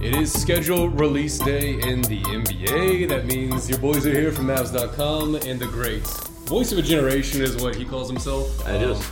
It is scheduled release day in the NBA. That means your boys are here from Mavs.com and the great voice of a generation is what he calls himself. It is. Um,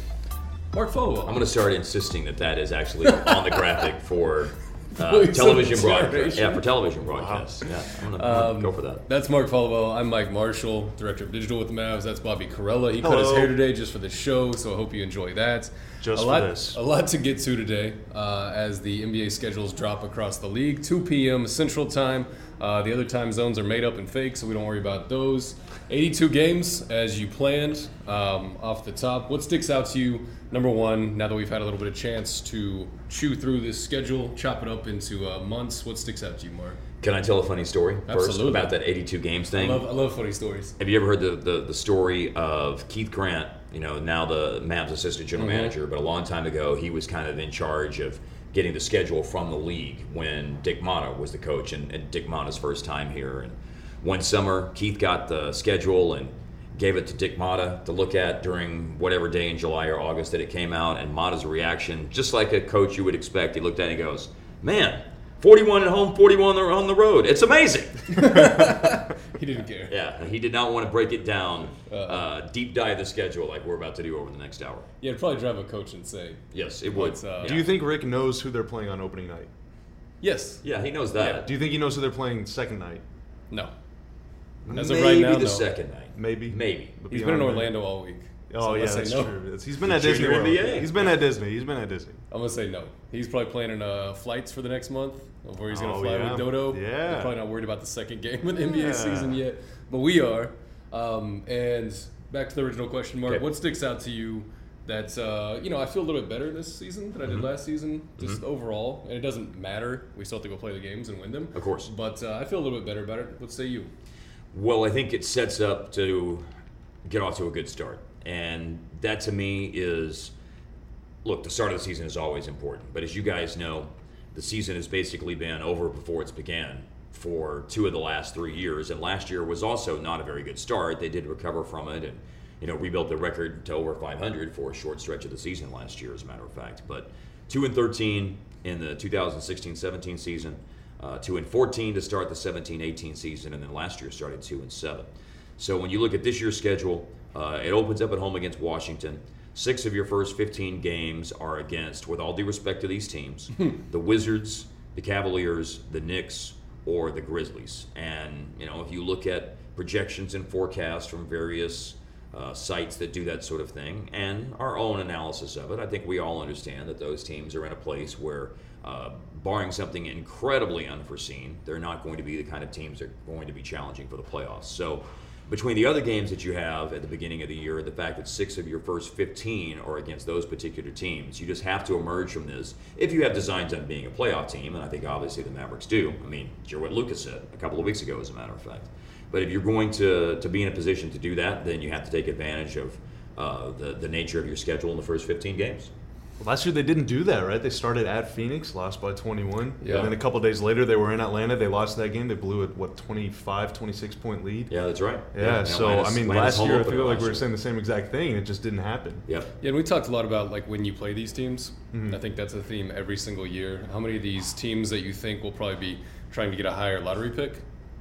Mark Follow. I'm going to start insisting that that is actually on the graphic for uh, television broadcast. Yeah, for television broadcasts. Yeah, I'm going to go for that. That's Mark Followill. I'm Mike Marshall, director of digital with the Mavs. That's Bobby Karalla. He cut his hair today just for the show, so I hope you enjoy that. Just a for lot, this. A lot to get to today uh, as the NBA schedules drop across the league. 2 p.m. Central Time. Uh, the other time zones are made up and fake, so we don't worry about those. 82 games as you planned. Um, off the top, what sticks out to you? Number one, now that we've had a little bit of chance to chew through this schedule, chop it up into uh, months, what sticks out to you, Mark? Can I tell a funny story first about that 82 games I thing? love, I love funny stories. Have you ever heard the, the, the story of Keith Grant, you know, now the Mavs assistant general Mm-hmm. manager, but a long time ago he was kind of in charge of getting the schedule from the league when Dick Motta was the coach and, and Dick Motta's first time here. And one summer, Keith got the schedule and gave it to Dick Motta to look at during whatever day in July or August that it came out. And Motta's reaction, just like a coach you would expect, he looked at it and he goes, Man, 41 at home, 41 on the road. It's amazing. He didn't care. Yeah, he did not want to break it down, uh, deep dive the schedule like we're about to do over the next hour. Yeah, it'd probably drive a coach insane. Yes, it would. Uh, yeah. Do you think Rick knows who they're playing on opening night? Yes. Yeah, he knows that. Do you think he knows who they're playing second night? No. As of Maybe right now, the no. second night. Maybe. Maybe. But He's been in beyond that- Orlando all week. Oh So yeah, that's no. true. He's been at Disney World. NBA. He's been at Disney. He's been at Disney. I'm gonna say no. He's probably planning uh, flights for the next month of where he's gonna Oh, fly yeah. with Dodo. Yeah. They're probably not worried about the second game of the NBA Yeah. season yet, but we are. Um, and back to the original question, Mark. Okay. What sticks out to you? That uh, you know, I feel a little bit better this season than I Mm-hmm. did last season, just overall. And it doesn't matter. We still have to go play the games and win them, Of course. But uh, I feel a little bit better about it. What say you? Well, I think it sets up to get off to a good start. And that to me is look, the start of the season is always important. But as you guys know, the season has basically been over before it's began for two of the last three years. And last year was also not a very good start. They did recover from it and, you know, rebuilt the record to over 500 for a short stretch of the season last year, as a matter of fact. But 2 and 13 in the 2016 17 season, uh, 2 and 14 to start the 17 18 season, and then last year started 2 and 7. So when you look at this year's schedule, uh, it opens up at home against Washington. Six of your first 15 games are against, with all due respect to these teams, the Wizards, the Cavaliers, the Knicks, or the Grizzlies. And you know, if you look at projections and forecasts from various uh, sites that do that sort of thing, and our own analysis of it, I think we all understand that those teams are in a place where, uh, barring something incredibly unforeseen, they're not going to be the kind of teams that are going to be challenging for the playoffs. So between the other games that you have at the beginning of the year, the fact that six of your first 15 are against those particular teams, you just have to emerge from this if you have designs on being a playoff team, and I think obviously the Mavericks do. I mean, hear what Lucas said a couple of weeks ago, as a matter of fact. But if you're going to, to be in a position to do that, then you have to take advantage of uh, the, the nature of your schedule in the first 15 games. Well, last year they didn't do that, right? They started at Phoenix, lost by 21. Yeah. And then a couple days later they were in Atlanta. They lost that game. They blew a what 25, 26 point lead. Yeah, that's right. Yeah, and so Atlanta's- I mean, Atlanta's last year I feel like we were saying the same exact thing, it just didn't happen. Yep. Yeah, and we talked a lot about like when you play these teams. Mm-hmm. I think that's a theme every single year. How many of these teams that you think will probably be trying to get a higher lottery pick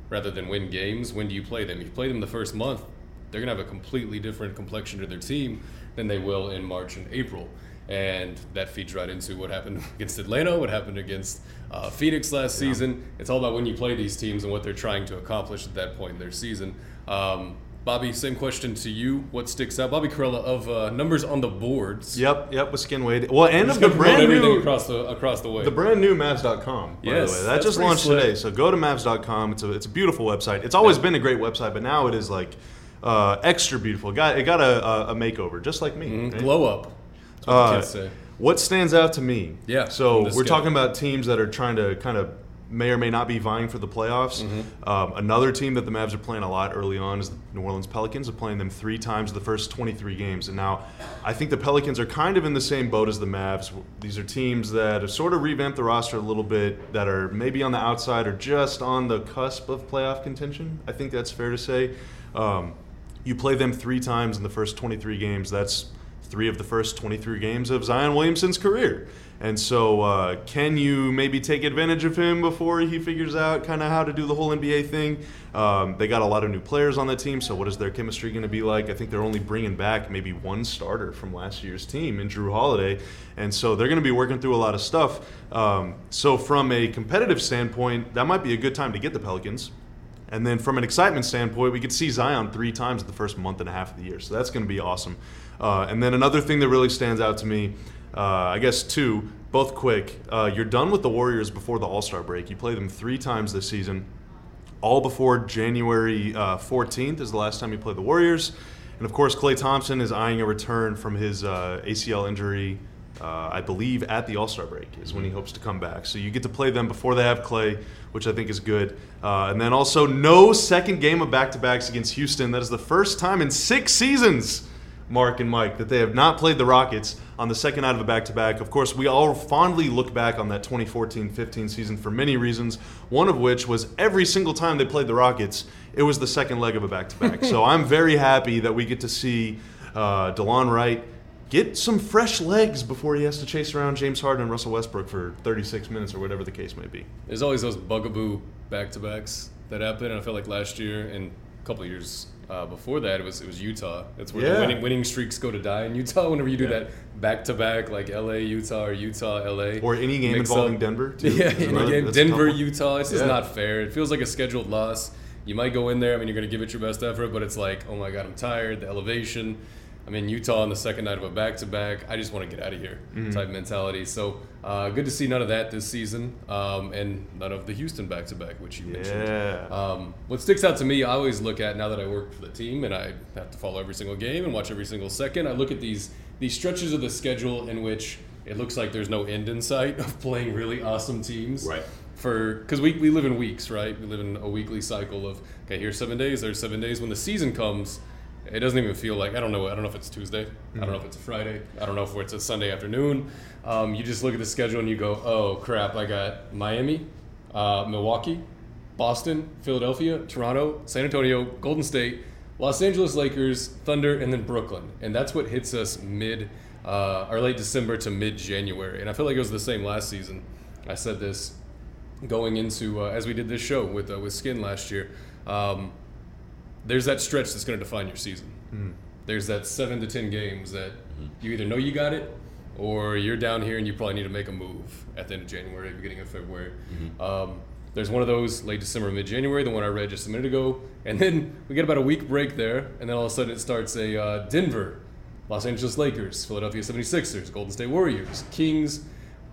rather than win games? When do you play them? If you play them the first month, they're gonna have a completely different complexion to their team than they will in March and April. And that feeds right into what happened against Atlanta, what happened against uh, Phoenix last season. It's all about when you play these teams and what they're trying to accomplish at that point in their season. Um, Bobby, same question to you. What sticks out? Bobby Karalla of uh, Numbers on the Boards. Yep, yep, with Skin Wade. Well, and of the brand new across the across the way. the brand new Mavs.com. By Yes, the way, that that's just launched slick. today. So go to Mavs.com. It's a it's a beautiful website. It's always been a great website, but now it is like uh, extra beautiful. It got it got a, a, makeover, just like me. Mhm. right? Glow up. What Uh, kids say. What stands out to me? Yeah, So we're talking about teams that are trying to kind of may or may not be vying for the playoffs. Um, another team that the Mavs are playing a lot early on is the New Orleans Pelicans. Are playing them three times the first 23 games, and now I think the Pelicans are kind of in the same boat as the Mavs. These are teams that have sort of revamped the roster a little bit, that are maybe on the outside or just on the cusp of playoff contention. I think that's fair to say. Um, you play them three times in the first 23 games. That's three of the first 23 games of Zion Williamson's career. And so, uh, can you maybe take advantage of him before he figures out kind of how to do the whole NBA thing? Um, they got a lot of new players on the team, so what is their chemistry going to be like? I think they're only bringing back maybe one starter from last year's team in Jrue Holiday, and so they're going to be working through a lot of stuff. Um, so, from a competitive standpoint, that might be a good time to get the Pelicans. And then from an excitement standpoint, we could see Zion three times in the first month and a half of the year. So that's going to be awesome. Uh, and then another thing that really stands out to me, uh, I guess two, both quick. Uh, you're done with the Warriors before the All Star break. You play them three times this season, all before January uh, 14th is the last time you play the Warriors. And of course, Klay Thompson is eyeing a return from his uh, ACL injury uh, I believe at the All Star break is when he hopes to come back. So you get to play them before they have Klay, which I think is good. Uh, and then also no second game of back to backs against Houston. That is the first time in six seasons, Mark and Mike, that they have not played the Rockets on the second night of a back to back. Of course, we all fondly look back on that 2014 15 season for many reasons, one of which was every single time they played the Rockets, it was the second leg of a back to back. So I'm very happy that we get to see uh, Delon Wright get some fresh legs before he has to chase around James Harden and Russell Westbrook for 36 minutes or whatever the case may be. There's always those bugaboo back to backs that happen, and I feel like last year and a couple of years uh, before that, it was it was Utah. That's where Yeah. the winning, winning streaks go to die in Utah. Whenever you do Yeah. that back to back, like LA, Utah, or Utah, LA, Or any game involving up- Denver, too. Yeah, another- game, Denver. Utah. It's just Yeah. not fair. It feels like a scheduled loss. You might go in there. I mean, you're going to give it your best effort, but it's like, oh my god, I'm tired. The elevation. I'm in Utah on the second night of a back to back. I just want to get out of here Mm-hmm. type mentality. So uh, good to see none of that this season, um, and none of the Houston back to back, which you mentioned. Um, what sticks out to me, I always look at now that I work for the team and I have to follow every single game and watch every single second. I look at these these stretches of the schedule in which it looks like there's no end in sight of playing really awesome teams. Right. For because we, we live in weeks, right? We live in a weekly cycle of okay, here's seven days, there's seven days. When the season comes, it doesn't even feel like I don't know. I don't know if it's Tuesday. I don't know if it's Friday. I don't know if it's a Sunday afternoon. Um, you just look at the schedule and you go, oh crap! I got Miami, uh, Milwaukee, Boston, Philadelphia, Toronto, San Antonio, Golden State, Los Angeles Lakers, Thunder, and then Brooklyn. And that's what hits us mid uh, or late December to mid January. And I feel like it was the same last season. I said this going into uh, as we did this show with uh, with Skin last year. Um, there's that stretch that's going to define your season. There's that seven to ten games that you either know you got it, or you're down here and you probably need to make a move at the end of January, beginning of February. Um, there's one of those late December, mid January, the one I read just a minute ago, and then we get about a week break there, and then all of a sudden it starts a uh, Denver, Los Angeles Lakers, Philadelphia 76ers, Golden State Warriors, Kings,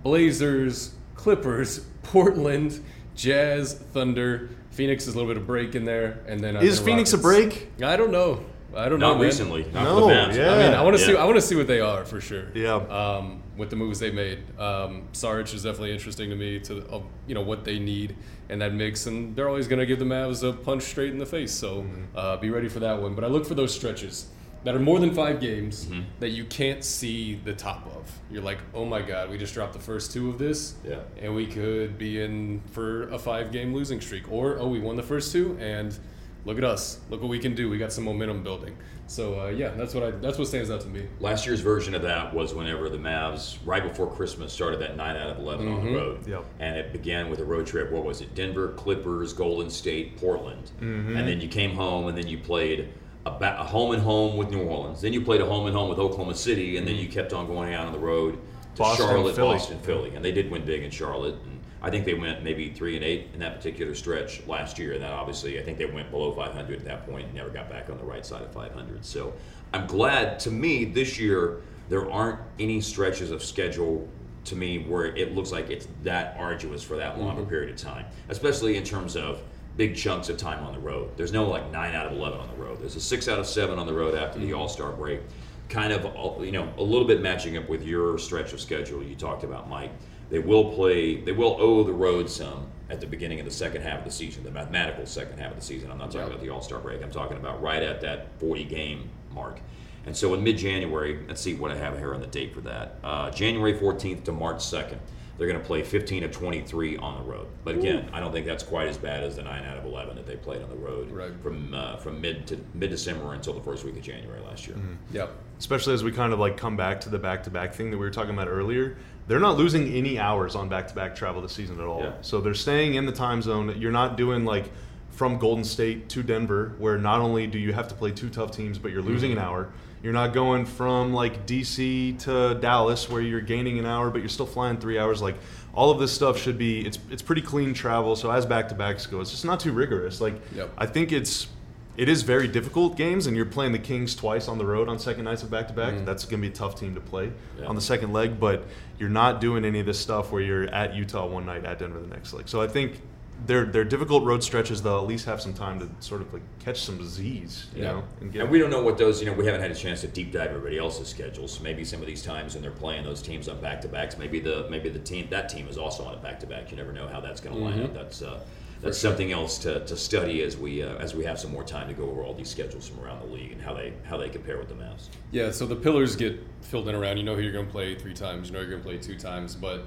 Blazers, Clippers, Portland, Jazz, Thunder. Phoenix is a little bit of break in there, and then uh, Is then Phoenix a break? I don't know. I don't know. Not man. recently. Not No, for the Mavs. yeah. I mean, I want to see. I want to see what they are for sure. Yeah. Um, with the moves they made, um, Saric is definitely interesting to me. To uh, you know what they need and that mix, and they're always going to give the Mavs a punch straight in the face. So uh, be ready for that one. But I look for those stretches that are more than five games mm-hmm. that you can't see the top of. You're like, oh my god, we just dropped the first two of this, Yeah. and we could be in for a five-game losing streak, or oh, we won the first two and. Look at us! Look what we can do. We got some momentum building. So uh, yeah, that's what I. That's what stands out to me. Last year's version of that was whenever the Mavs, right before Christmas, started that 9 out of 11 on the mm-hmm. road. Yep. And it began with a road trip. What was it? Denver, Clippers, Golden State, Portland. Mm-hmm. And then you came home and then you played a, a home and home with New Orleans. Then you played a home and home with Oklahoma City. And then mm-hmm. you kept on going out on the road to Boston, Charlotte, Philly. Boston, Philly. And they did win big in Charlotte. And I think they went maybe 3 and 8 in that particular stretch last year. And that obviously, I think they went below 500 at that point and never got back on the right side of 500. So I'm glad, to me, this year, there aren't any stretches of schedule to me where it looks like it's that arduous for that long a mm-hmm. period of time, especially in terms of big chunks of time on the road. There's no like 9 out of 11 on the road. There's a 6 out of 7 on the road after the All Star break. Kind of, uh, you know, a little bit matching up with your stretch of schedule you talked about, Mike. They will play. They will owe the road some at the beginning of the second half of the season, the mathematical second half of the season. I'm not talking Yep. about the All Star break. I'm talking about right at that 40 game mark. And so in mid January, let's see what I have here on the date for that. Uh, January 14th to March 2nd, they're going to play 15 of 23 on the road. But again, I don't think that's quite as bad as the 9 out of 11 that they played on the road Right. from uh, from mid to mid December until the first week of January last year. Yep. especially as we kind of like come back to the back-to-back thing that we were talking about earlier they're not losing any hours on back-to-back travel this season at all Yeah. so they're staying in the time zone you're not doing like from golden state to denver where not only do you have to play two tough teams but you're losing an hour you're not going from like dc to dallas where you're gaining an hour but you're still flying three hours like all of this stuff should be it's it's pretty clean travel so as back-to-backs go it's just not too rigorous like Yep. i think it's it is very difficult games, and you're playing the Kings twice on the road on second nights of back to back. That's going to be a tough team to play Yeah. on the second leg, but you're not doing any of this stuff where you're at Utah one night, at Denver the next leg. So I think they're they're difficult road stretches. They'll at least have some time to sort of like catch some Z's, you Yeah. know, and get. And we don't know what those, you know, we haven't had a chance to deep dive everybody else's schedules. Maybe some of these times when they're playing those teams on back to backs, maybe the maybe the team that team is also on a back to back. You never know how that's going to line up. That's uh, that's something else to, to study as we uh, as we have some more time to go over all these schedules from around the league and how they how they compare with the Mavs. Yeah, so the pillars get filled in around. You know who you're going to play three times. You know you're going to play two times. But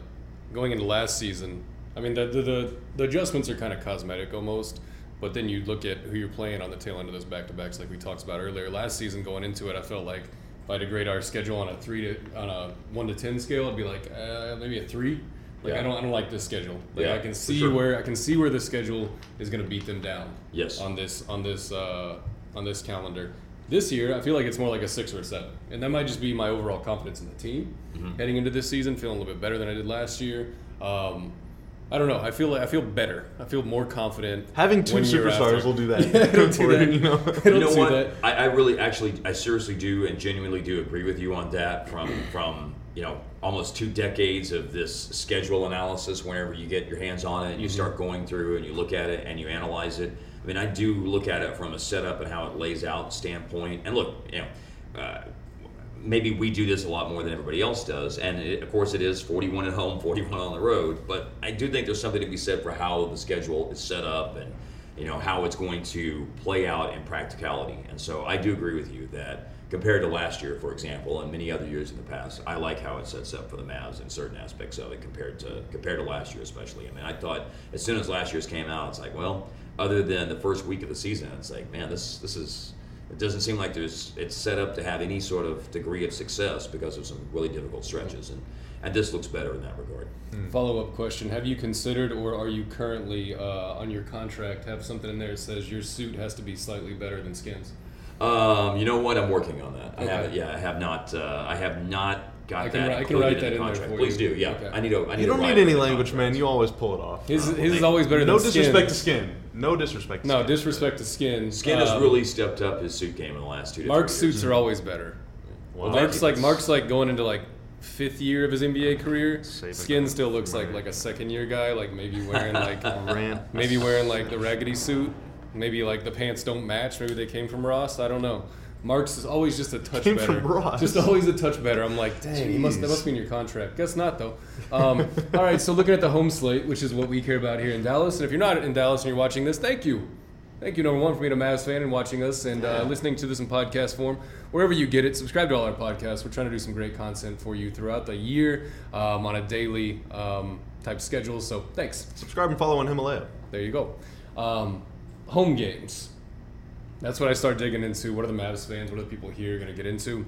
going into last season, I mean, the the, the, the adjustments are kind of cosmetic almost. But then you look at who you're playing on the tail end of those back to backs, like we talked about earlier. Last season, going into it, I felt like if I had to grade our schedule on a three to on a one to ten scale, I'd be like uh, maybe a three. Like I don't I don't like this schedule. Like Yeah, I can see sure. where I can see where the schedule is going to beat them down. Yes. On this on this uh, on this calendar. This year, I feel like it's more like a six or a seven, and that might just be my overall confidence in the team Mm-hmm. heading into this season. Feeling a little bit better than I did last year. Um, I don't know. I feel I feel better. I feel more confident. Having two one year superstars after. will do that. Yeah, I don't do you, that. you know? I don't you know see what? that. I, I really, actually, I seriously do and genuinely do agree with you on that. From from you know almost two decades of this schedule analysis. Whenever you get your hands on it, and you start going through and you look at it and you analyze it. I mean, I do look at it from a setup and how it lays out standpoint. And look, you know. Uh, maybe we do this a lot more than everybody else does. And it, of course, it is 41 at home, 41 on the road. But I do think there's something to be said for how the schedule is set up and you know how it's going to play out in practicality. And so I do agree with you that compared to last year, for example, and many other years in the past, I like how it sets up for the Mavs in certain aspects of it compared to compared to last year, especially. I mean, I thought as soon as last year's came out, it's like, well, other than the first week of the season, it's like, man, this this is it doesn't seem like there's it's set up to have any sort of degree of success because of some really difficult stretches and and this looks better in that regard. Follow up question: Have you considered, or are you currently uh, on your contract have something in there that says your suit has to be slightly better than skins? um, you know what? I'm working on that. I haven't yeah i have not uh, i have not got I can that ri- I can write that the in there contract for please you. do. Yeah, okay. I need to. I need you don't write need any language, man. You always pull it off. His, Uh, his is always better no than disrespect to skin. skin. No disrespect. To No skin. disrespect to skin. skin has Um, really stepped up his suit game in the last two to Mark's three years. suits are always better. Wow. Mark's like Mark's like going into like fifth year of his NBA career. Skin still looks like Right. like a second year guy. Like maybe wearing like maybe wearing like the raggedy suit. Maybe like the pants don't match. Maybe they came from Ross. I don't know. Mark's is always just a touch Came better. from Ross. Just always a touch better. I'm like, dang, he must that must be in your contract. Guess not though. Um, all right, so looking at the home slate, which is what we care about here in Dallas, and if you're not in Dallas and you're watching this, thank you. Thank you, number one, for being a Mavs fan and watching us and uh, listening to this in podcast form. Wherever you get it, subscribe to all our podcasts. We're trying to do some great content for you throughout the year um, on a daily um, type schedule. So thanks. Subscribe and follow on Himalaya. There you go. Um, home games. That's what I start digging into. What are the Mavs fans? What are the people here going to get into?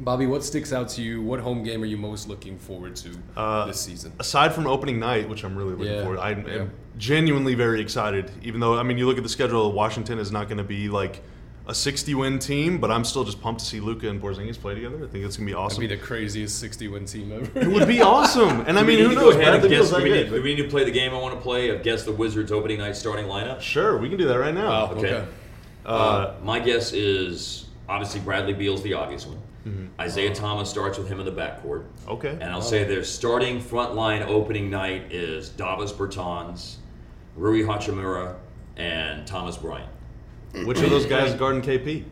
Bobby, what sticks out to you? What home game are you most looking forward to Uh, this season? Aside from opening night, which I'm really looking Yeah, forward, I am yeah. genuinely very excited. Even though I mean, you look at the schedule, Washington is not going to be like a 60 win team, but I'm still just pumped to see Luka and Porzingis play together. I think it's going to be That'd awesome. be the craziest 60 win team ever. it would be awesome. And I mean, who knows? ahead Brad and the guess- do we, need, do we need to play the game I want to play of guess the Wizards opening night starting lineup? Sure, we can do that right now. Wow. Okay. Okay. Uh, my guess is obviously Bradley Beal's the obvious one. Mm-hmm. Isaiah Thomas starts with him in the backcourt. Okay. And I'll say their starting front line opening night is Davis Bertans, Rui Hachimura, and Thomas Bryant. Which of those guys guarding KP?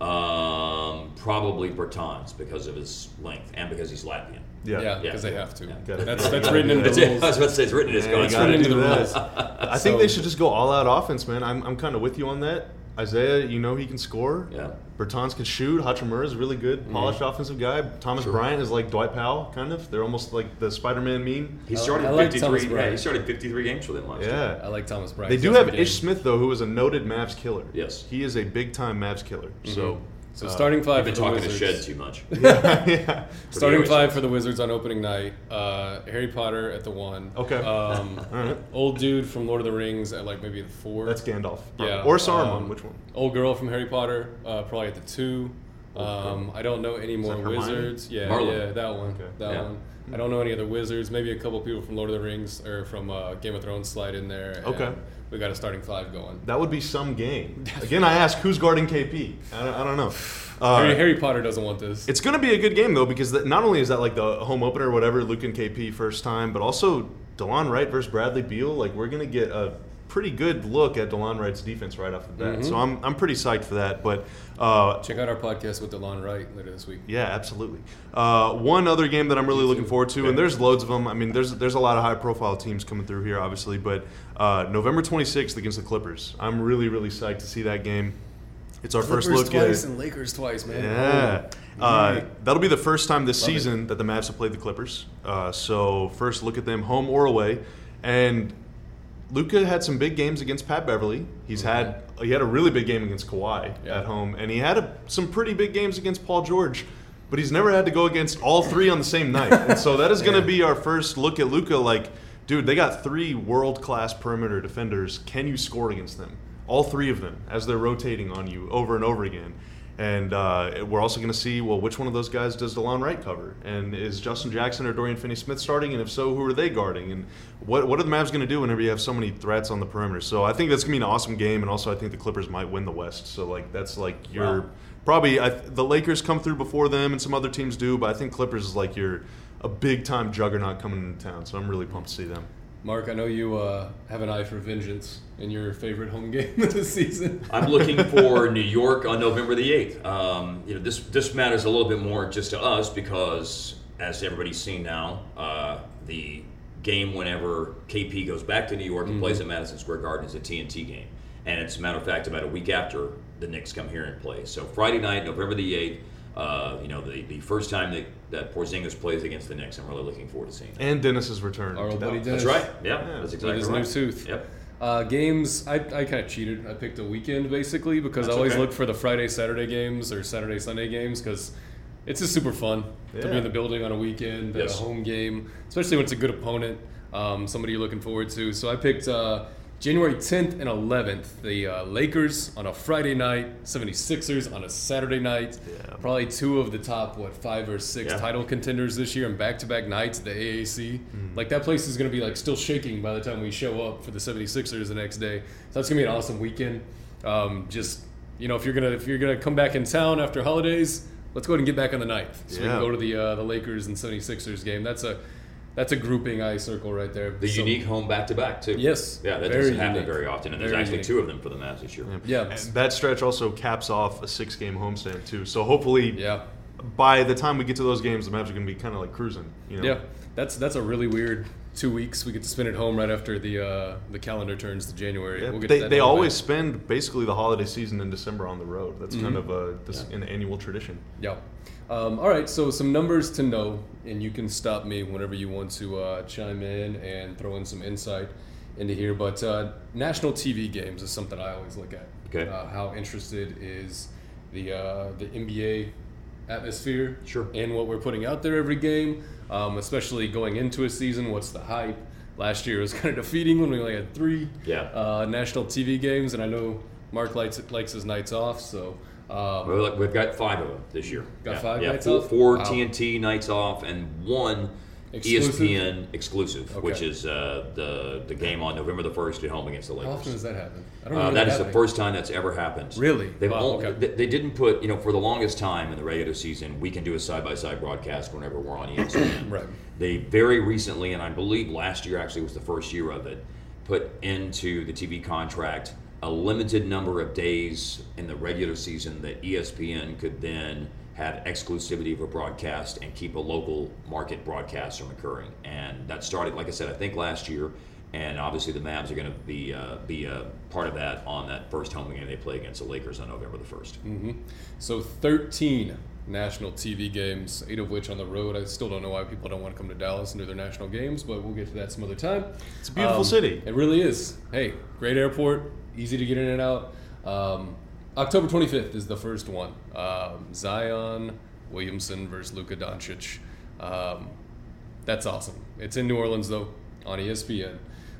Um, probably Bertans because of his length and because he's Latvian. Yeah. Yeah, Yeah. because they have to. Yeah. Gotta- That's that's written into That's the it. I was about to say it's written in his Yeah, contract. gotta into do the that. rules. I think So- they should just go all out offense, man. I'm, I'm kind of with you on that. Isaiah, you know he can score. Yeah. Bertans can shoot. Hachimura is a really good, mm-hmm. polished offensive guy. Thomas Sure. Bryant is like Dwight Powell, kind of. They're almost like the Spider-Man meme. He started like 53. Thomas yeah, he started 53 games for them last year. Yeah. I like Thomas Bryant. They do have. Ish Smith though, who is a noted Mavs killer. Yes. he is a big-time Mavs killer. Mm-hmm. So, So uh, starting I've five been for the talking to Wizards. Shed too much. yeah. Starting five says. for the Wizards on opening night. Uh, Harry Potter at the one. Okay. Um, All right. old dude from Lord of the Rings at like maybe the four. That's Gandalf. Yeah. Or Saruman. um, which one? Old girl from Harry Potter, uh, probably at the two. Um, I don't know any more wizards. Yeah, Merlin. yeah, that one. Okay. That Yeah. one. I don't know any other wizards. Maybe a couple people from Lord of the Rings or from uh, Game of Thrones slide in there. Okay. We got a starting five going. That would be some game. Again, I ask who's guarding KP. I don't, I don't know. Uh, Harry, Harry Potter doesn't want this. It's going to be a good game though because that, not only is that like the home opener or whatever, Luke and KP first time, but also Delon Wright versus Bradley Beal. Like we're going to get a pretty good look at Delon Wright's defense right off the bat. Mm-hmm. So I'm I'm pretty psyched for that. But uh, Check out our podcast with Delon Wright later this week. yeah, absolutely. Uh, one other game that I'm really looking forward to, and there's loads of them. I mean, there's there's a lot of high profile teams coming through here, obviously, but uh, November 26th against the Clippers. I'm really really psyched to see that game. It's our first look twice at and Lakers twice, man. Yeah. Oh. Uh, that'll be the first time this Love it. season that the Mavs have played the Clippers. Uh, so first look at them home or away, and Luka had some big games against Pat Beverley. He's mhm. had he had a really big game against Kawhi Yeah. at home, and he had a, some pretty big games against Paul George. But he's never had to go against all three on the same night, and so that is going to Yeah. be our first look at Luka. Like, dude, they got three world class perimeter defenders. Can you score against them? All three of them as they're rotating on you over and over again. And uh, we're also going to see well, which one of those guys does Delon Wright cover? And is Justin Jackson or Dorian Finney-Smith starting? And if so, who are they guarding? And what what are the Mavs going to do whenever you have so many threats on the perimeter? So I think that's going to be an awesome game. And also, I think the Clippers might win the West. So like that's like your Wow. probably I, the Lakers come through before them, and some other teams do. But I think Clippers is like your a big time juggernaut coming into town. So I'm really pumped to see them. Mark, I know you uh, have an eye for vengeance in your favorite home game of the season. I'm looking for New York on November the 8th. Um, you know, this this matters a little bit more just to us because, as everybody's seen now, uh, the game whenever KP goes back to New York and plays at Madison Square Garden is a TNT game, and it's a matter of fact about a week after the Knicks come here and play. So Friday night, November the 8th. Uh, you know, the, the first time that, that Porzingis plays against the Knicks, I'm really looking forward to seeing. That. And Dennis's return. Our old buddy Dennis. That's right. Yeah, Yeah. that's With exactly his right. new tooth. Yep. Uh, games, I, I kind of cheated. I picked a weekend basically because That's I always okay. look for the Friday, Saturday games or Saturday, Sunday games because it's just super fun to be in the building on a weekend, at Yes. a home game, especially when it's a good opponent, um, somebody you're looking forward to. So I picked uh, January 10th and 11th, the uh, Lakers on a Friday night, 76ers on a Saturday night. Yeah. Probably two of the top, what, five or six Yeah. title contenders this year and back to back nights at the AAC. Mm-hmm. Like that place is going to be like still shaking by the time we show up for the 76ers the next day. So that's going to be an awesome weekend. Um, just, you know, if you're going to if you're going to come back in town after holidays, let's go ahead and get back on the ninth. So we can go to the uh, the Lakers and 76ers game. That's a that's a grouping I circle right there. The So- unique home back to back too. Yes, Yeah, that doesn't happen unique. very often, and there's actually unique. two of them for the Mavs this year. Yeah. And that stretch also caps off a six game homestand too. So hopefully Yeah. by the time we get to those games, the Mavs are going to be kind of like cruising. You know? Yeah, that's that's a really weird two weeks. We get to spend at home right after the uh, the calendar turns to January. Yeah, We'll get they to that they always bit. spend basically the holiday season in December on the road. That's kind Mm-hmm. of a this, an annual tradition. Yeah. Um, all right, so some numbers to know, and you can stop me whenever you want to uh, chime in and throw in some insight into here. But uh, national TV games is something I always look at. Okay. Uh, how interested is the uh, the NBA atmosphere Sure. in what we're putting out there every game, um, especially going into a season? What's the hype? Last year was kind of defeating when we only had three Yeah. uh, national TV games, and I know Mark likes likes his nights off, so. Um, Well, look, we've got five of them this year. Got yeah. five yeah, nights four, off? Four Wow. TNT nights off and one Exclusive? ESPN exclusive, which is uh, the the game on November the first at home against the Lakers. How often does that happen? I don't Uh, that is the first time that's ever happened. Really? They've Wow, only, okay. they, they didn't put you know for the longest time in the regular season we can do a side by side broadcast whenever we're on ESPN. Right. They very recently, and I believe last year actually was the first year of it, put into the TV contract a limited number of days in the regular season that ESPN could then have exclusivity of a broadcast and keep a local market broadcast from occurring. And that started, like I said, I think last year. And obviously, the Mavs are going to be uh, be a part of that on that first home game they play against the Lakers on November the first. Mm-hmm. So 13 national TV games, eight of which on the road. I still don't know why people don't want to come to Dallas and do their national games, but we'll get to that some other time. It's a beautiful city. It really is. Hey, great airport, easy to get in and out. Um, October 25th is the first one. Um, Zion Williamson versus Luka Doncic. Um, that's awesome. It's in New Orleans though, on ESPN.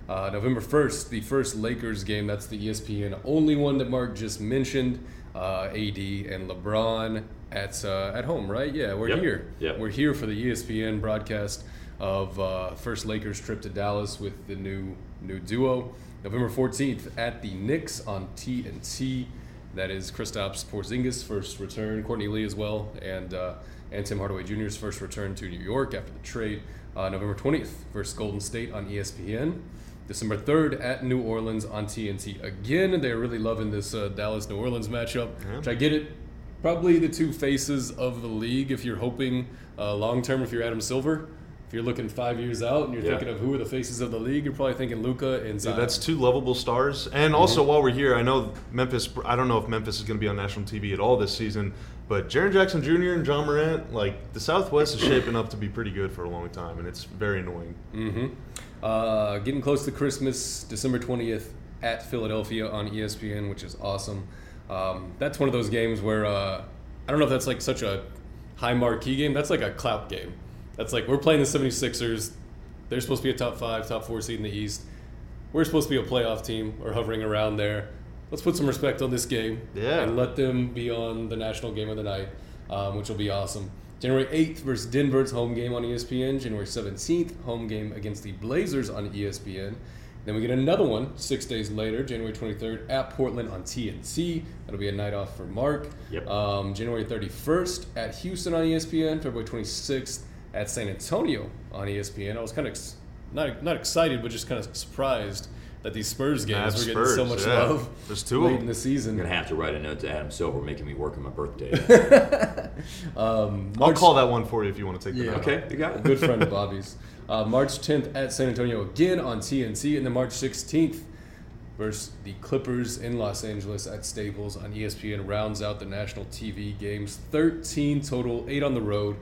Uh, November 1st, the first Lakers game. That's the ESPN only one that Mark just mentioned. Uh, AD and LeBron at uh, at home, right? Yeah, we're Yep. here. Yep. We're here for the ESPN broadcast of uh, first Lakers trip to Dallas with the new new duo. November 14th at the Knicks on TNT. That is Kristaps Porzingis' first return, Courtney Lee as well, and uh, and Tim Hardaway Jr.'s first return to New York after the trade. Uh, November 20th versus Golden State on ESPN. December 3rd at New Orleans on TNT. Again, they're really loving this uh, Dallas New Orleans matchup, Yeah. which I get it. Probably the two faces of the league if you're hoping uh, long term, if you're Adam Silver. You're looking five years out and you're Yeah. thinking of who are the faces of the league, you're probably thinking Luka and Zion. that's two lovable stars. And also, while we're here, I know Memphis. I don't know if Memphis is going to be on national TV at all this season, but Jaren Jackson Jr. and Ja Morant, like the Southwest is shaping up to be pretty good for a long time, and it's very annoying. Mm-hmm. Uh, getting close to Christmas, December 20th at Philadelphia on ESPN, which is awesome. Um, that's one of those games where uh, I don't know if that's like such a high marquee game. That's like a clout game. That's like we're playing the 76ers. They're supposed to be a top five, top four seed in the East. We're supposed to be a playoff team or hovering around there. Let's put some respect on this game Yeah. and let them be on the national game of the night, um, which will be awesome. January 8th versus Denver's home game on ESPN. January 17th, home game against the Blazers on ESPN. Then we get another one six days later, January 23rd, at Portland on TNT. That'll be a night off for Mark. Yep. Um, January 31st at Houston on ESPN. February 26th at San Antonio on ESPN. I was kind of ex- not not excited, but just kind of surprised that these Spurs games Mavs were getting so much yeah. love There's two of late them. in the season. I'm gonna have to write a note to Adam Silver making me work on my birthday. Um, I'll call that one for you if you want to take the Yeah. note. okay, you got it. good friend of Bobby's. Uh, March 10th at San Antonio again on TNT, and then March 16th versus the Clippers in Los Angeles at Staples on ESPN rounds out the national TV games. 13 total, eight on the road,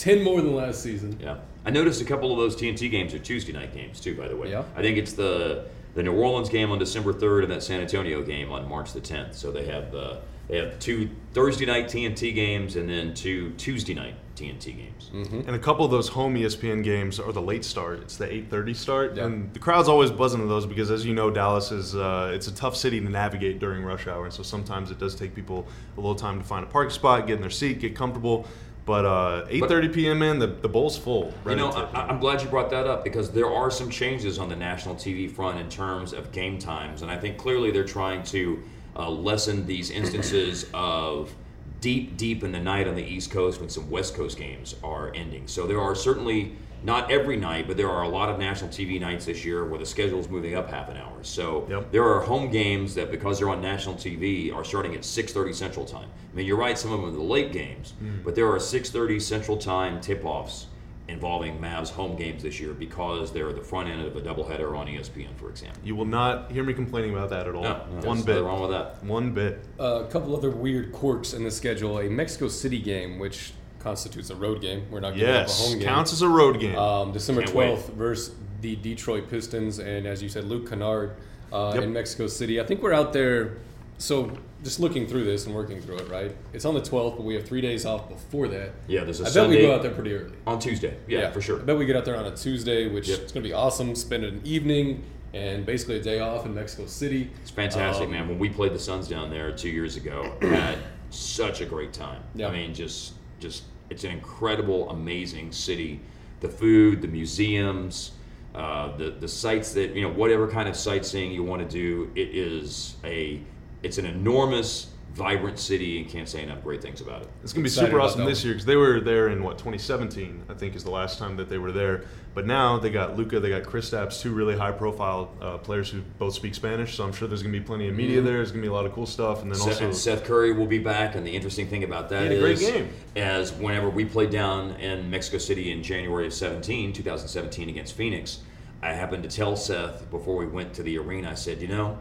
10 more than last season. Yeah, I noticed a couple of those TNT games are Tuesday night games too. By the way, Yeah. I think it's the the New Orleans game on December third and that San Antonio game on March the tenth. So they have uh, they have two Thursday night TNT games and then two Tuesday night TNT games. Mm-hmm. And a couple of those home ESPN games are the late start. It's the 8:30 start, Yeah. and the crowd's always buzzing to those because, as you know, Dallas is uh, it's a tough city to navigate during rush hour, and so sometimes it does take people a little time to find a parking spot, get in their seat, get comfortable. But uh, 8:30 p.m. in the the bowl's full. You know, I, I'm glad you brought that up because there are some changes on the national TV front in terms of game times, and I think clearly they're trying to uh, lessen these instances of deep, deep in the night on the East Coast when some West Coast games are ending. So there are certainly not every night, but there are a lot of national TV nights this year where the schedule is moving up half an hour. So Yep. there are home games that because they're on national TV are starting at 6:30 Central Time. I mean, you're right, some of them are the late games, but there are 6:30 Central Time tip-offs involving Mavs home games this year because they're the front end of a doubleheader on ESPN, for example. you will not hear me complaining about that at all. No, no, One bit. wrong with that. One bit. Uh, a couple other weird quirks in the schedule. A Mexico City game, which constitutes a road game. We're not giving up a home game. Yes. Counts as a road game. Um, December Can't wait. 12th versus the Detroit Pistons, and as you said, Luke Kennard uh, Yep. in Mexico City. I think we're out there. So just looking through this and working through it, right? It's on the 12th, but we have three days off before that. Yeah, there's a I bet Sunday we go out there pretty early. on Tuesday. Yeah, for sure. I bet we get out there on a Tuesday, which Yep. is going to be awesome. Spend an evening and basically a day off in Mexico City. It's fantastic, Um, man. When we played the Suns down there two years ago, had such a great time. Yeah. I mean, just just it's an incredible, amazing city. The food, the museums, uh, the the sites that you know, whatever kind of sightseeing you want to do, it is a it's an enormous vibrant city and can't say enough great things about it. It's gonna be Excited super awesome this year because they were there in what 2017, I think, is the last time that they were there. But now they got Luka, they got Kristaps, two really high-profile uh, players who both speak Spanish. So I'm sure there's gonna be plenty of media Mm-hmm. there. There's gonna be a lot of cool stuff, and then Seth, also and Seth Curry will be back, and the interesting thing about that He had a great game. as whenever we played down in Mexico City in January of 17, 2017 against Phoenix, I happened to tell Seth before we went to the arena, I said, you know,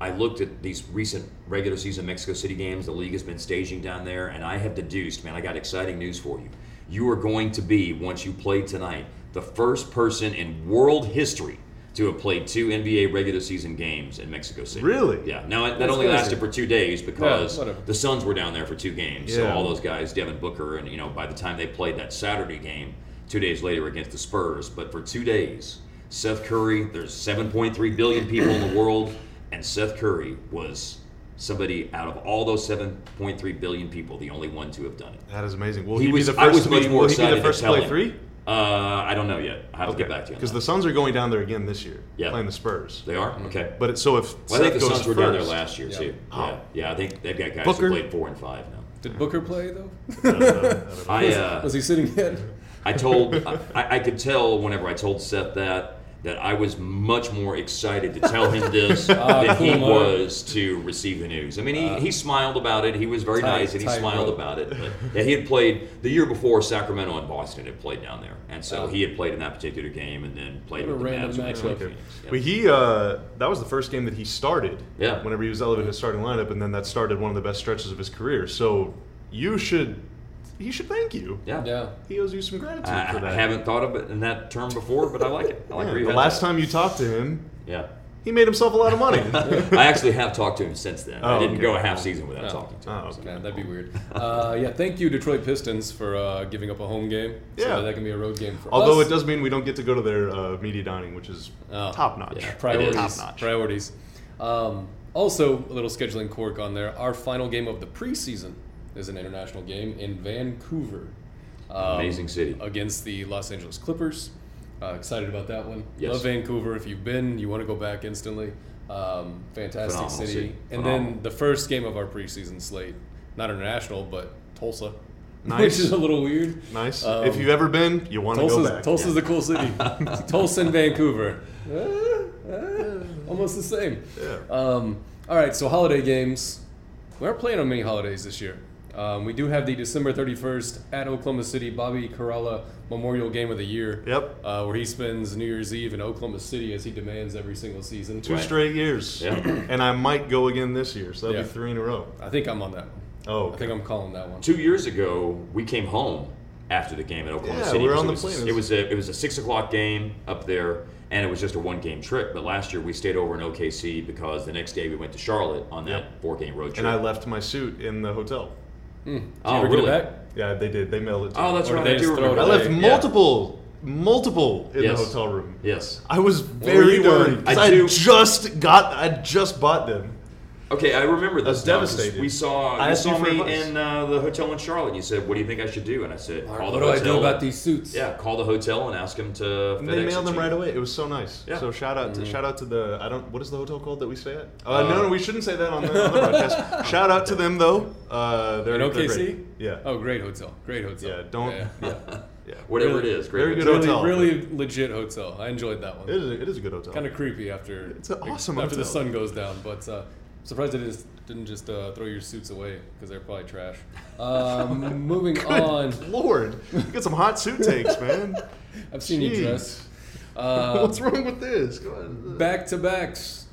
I looked at these recent regular season Mexico City games the league has been staging down there, and I have deduced, man, I got exciting news for you. You are going to be, once you play tonight, the first person in world history to have played two NBA regular season games in Mexico City. Really? Yeah. Now, that That's only crazy. lasted for two days because whatever. the Suns were down there for two games. So all those guys, Devin Booker, and you know, by the time they played that Saturday game, two days later against the Spurs, but for two days, Seth Curry. There's 7.3 billion people in the world, and Seth Curry was somebody out of all those 7.3 billion people, the only one to have done it. that is amazing. Will He he, was- be the I first was much more will he be excited the to first to play him. three? Uh, I don't know yet. I have to get back to you. Because the Suns are going down there again this year, Yeah. playing the Spurs. they are okay. But it, so if Well, I think Seth the goes Suns were down there last year Yeah. too. Oh. Yeah, yeah. I think they've got guys Booker? who played four and five now. Did Booker play though? I don't know, I don't know. I uh, Was he sitting yet? I told I, I could tell whenever I told Seth that that I was much more excited to tell him this Ah, than he cool, was to receive the news. I mean, he, he smiled about it. He was very Tight- nice and he smiled rope. about it. But yeah, he had played the year before. Sacramento and Boston had played down there, and so Oh. he had played in that particular game and then played with the random Mavs. when they matchup. played Okay. Phoenix. Yep. But he, uh, that was the first game that he started. Yeah. Whenever he was elevated to starting lineup, and then that started one of the best stretches of his career. So you should, he should thank you. yeah. Yeah. He owes you some gratitude I, for I haven't thought of it in that term before, but I like it. I like Yeah, the last that. time you talked to him, Yeah. he made himself a lot of money. I actually have talked to him since then. I Oh, didn't okay. go a half season without talking to him. Oh, okay. Man, that'd be weird. Uh, yeah, thank you, Detroit Pistons, for uh, giving up a home game. So Yeah. that, that can be a road game for us. Although us. it does mean we don't get to go to their uh, media dining, which is Oh. top notch. Yeah. priorities. Top notch. Priorities. Um, also, a little scheduling quirk on there. Our final game of the preseason is an international game in Vancouver. Um, Amazing city. Against the Los Angeles Clippers. Uh, excited about that one. Yes. Love Vancouver. If you've been, you want to go back instantly. Um, fantastic Phenomenal city. city. And then the first game of our preseason slate, not international, but Tulsa. Nice. Which is a little weird. Nice. Um, if you've ever been, you want to go back. Tulsa's a cool city. Tulsa and Vancouver. Uh, uh, almost the same. Yeah. Um, all right, so holiday games. We aren't playing on many holidays this year. Um, we do have the December 31st at Oklahoma City Bobby Karalla Memorial Game of the Year. Yep. Uh, where he spends New Year's Eve in Oklahoma City as he demands every single season. Two Right. straight years. Yeah. and I might go again this year, so that'll Yeah. be three in a row. I think I'm on that one. Oh, I think I'm calling that one. Two years ago, we came home after the game at Oklahoma Yeah, City. we were because on it the was, plane. It was a it was a six o'clock game up there, and it was just a one game trip. But last year we stayed over in OKC because the next day we went to Charlotte on that Yep. four game road trip. And I left my suit in the hotel. Hmm. Did Oh, you ever really? get it back? Yeah, they did. They mailed it to oh, me. that's Or right. did they I do just throw it remember I that. left Yeah. multiple, multiple in Yes. the hotel room. Yes. I was were very you doing? worried. 'cause I I, do- just got, I just bought them. Okay, I remember this. was now, 'cause devastated. We saw I you asked you saw for me advice. in uh, the hotel in Charlotte. You said, "What do you think I should do?" And I said, All right, "Call what the do I hotel." do about these suits? Yeah, call the hotel and ask them to. And FedEx they it mailed them to right you. away. It was so nice. Yeah. So shout out to Mm-hmm. shout out to the I don't what is the hotel called that we stay at? Uh, Uh, no, no, we shouldn't say that on the, on the broadcast. shout out to them though. Uh, they're, In they're OKC? great. Yeah. Oh, great hotel. Great hotel. Yeah, don't- Yeah. yeah. yeah. Whatever Really- it is, great. very good hotel. Really, really legit hotel. I enjoyed that one. It is a, it is a good hotel. kind of creepy after It's an awesome after the hotel. sun goes down. But uh, surprised they just didn't just uh, throw your suits away because they're probably trash. Um, moving on, Lord, you get some hot suit takes, man. I've seen you dress. Uh, What's wrong with this? Go on. back to backs,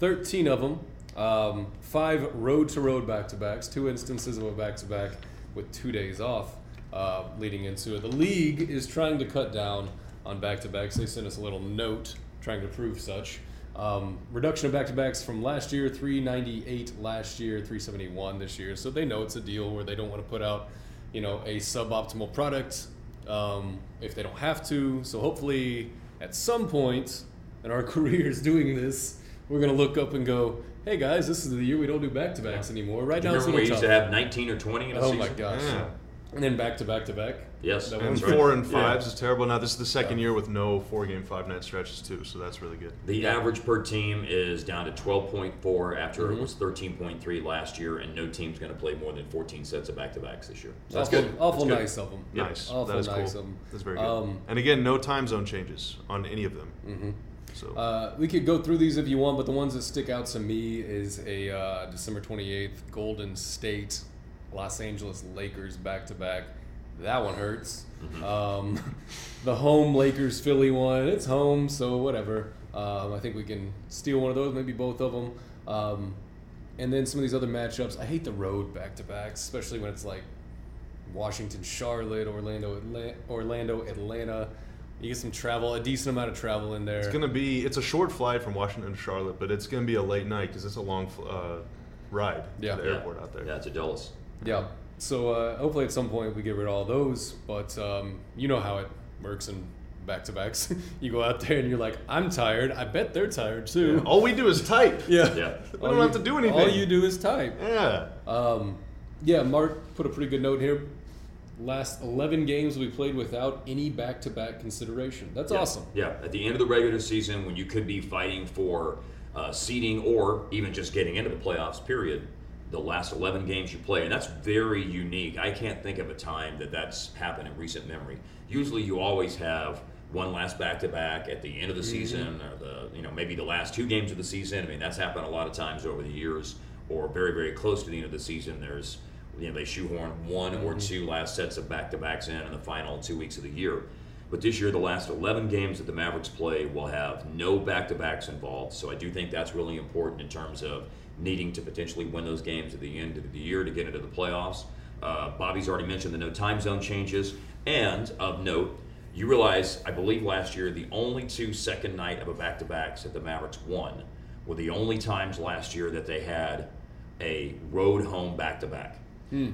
thirteen of them. Um, five road to road back to backs. Two instances of a back to back with two days off uh, leading into it. The league is trying to cut down on back to backs. They sent us a little note trying to prove such. Um, reduction of back to backs from last year, 398 last year, 371 this year. So they know it's a deal where they don't want to put out, you know, a suboptimal product um, if they don't have to. So hopefully, at some point in our careers doing this, we're gonna look up and go, "Hey guys, this is the year we don't do back to backs anymore." Right now, it's we used to have 19 or 20 in a Oh season? my gosh. Yeah. And then back to back to back. Yes, That And one's right. four and Yeah. fives is terrible. Now this is the second Yeah. year with no four game five night stretches too, so that's really good. The average per team is down to 12.4 after Mm-hmm. it was 13.3 last year, and no team's going to play more than 14 sets of back to backs this year. So that's awful, good. Awful That's good. nice of them. Yep. Nice. Awful that is nice cool. of 'em. That's very good. Um, and again, no time zone changes on any of them. Mm-hmm. So Uh, we could go through these if you want, but the ones that stick out to me is a uh, December 28th Golden State Los Angeles Lakers back to back. That one hurts. Um, the home Lakers Philly one, it's home, so whatever. Um, I think we can steal one of those, maybe both of them. Um, and then some of these other matchups. I hate the road back to backs, especially when it's like Washington, Charlotte, Orlando, Atlanta, Orlando, Atlanta. You get some travel, a decent amount of travel in there. it's gonna be it's a short flight from Washington to Charlotte, but it's gonna be a late night because it's a long uh, ride Yeah. to the Yeah. airport out there. Yeah, it's a Dulles. Yeah. So uh, hopefully at some point we get rid of all those. But um, you know how it works in back to backs. you go out there and you're like, I'm tired. I bet they're tired too. All we do is type. Yeah. Yeah. We All don't you- have to do anything. All you do is type. Yeah. Um, yeah, Mark put a pretty good note here. Last 11 games we played without any back to back consideration. That's Yeah. awesome. Yeah, at the end of the regular season, when you could be fighting for uh, seeding or even just getting into the playoffs, period, the last 11 games you play, and that's very unique. I can't think of a time that that's happened in recent memory. Usually, you always have one last back-to-back at the end of the mm-hmm. season, or the you know maybe the last two games of the season. I mean, that's happened a lot of times over the years, or very very close to the end of the season. There's you know they shoehorn one or mm-hmm. two last sets of back-to-backs in in the final two weeks of the year. But this year, the last 11 games that the Mavericks play will have no back to backs involved. So I do think that's really important in terms of needing to potentially win those games at the end of the year to get into the playoffs. Uh, Bobby's already mentioned the no time zone changes. And of note, you realize, I believe last year, the only two second night of a back to backs that the Mavericks won were the only times last year that they had a road home back to back.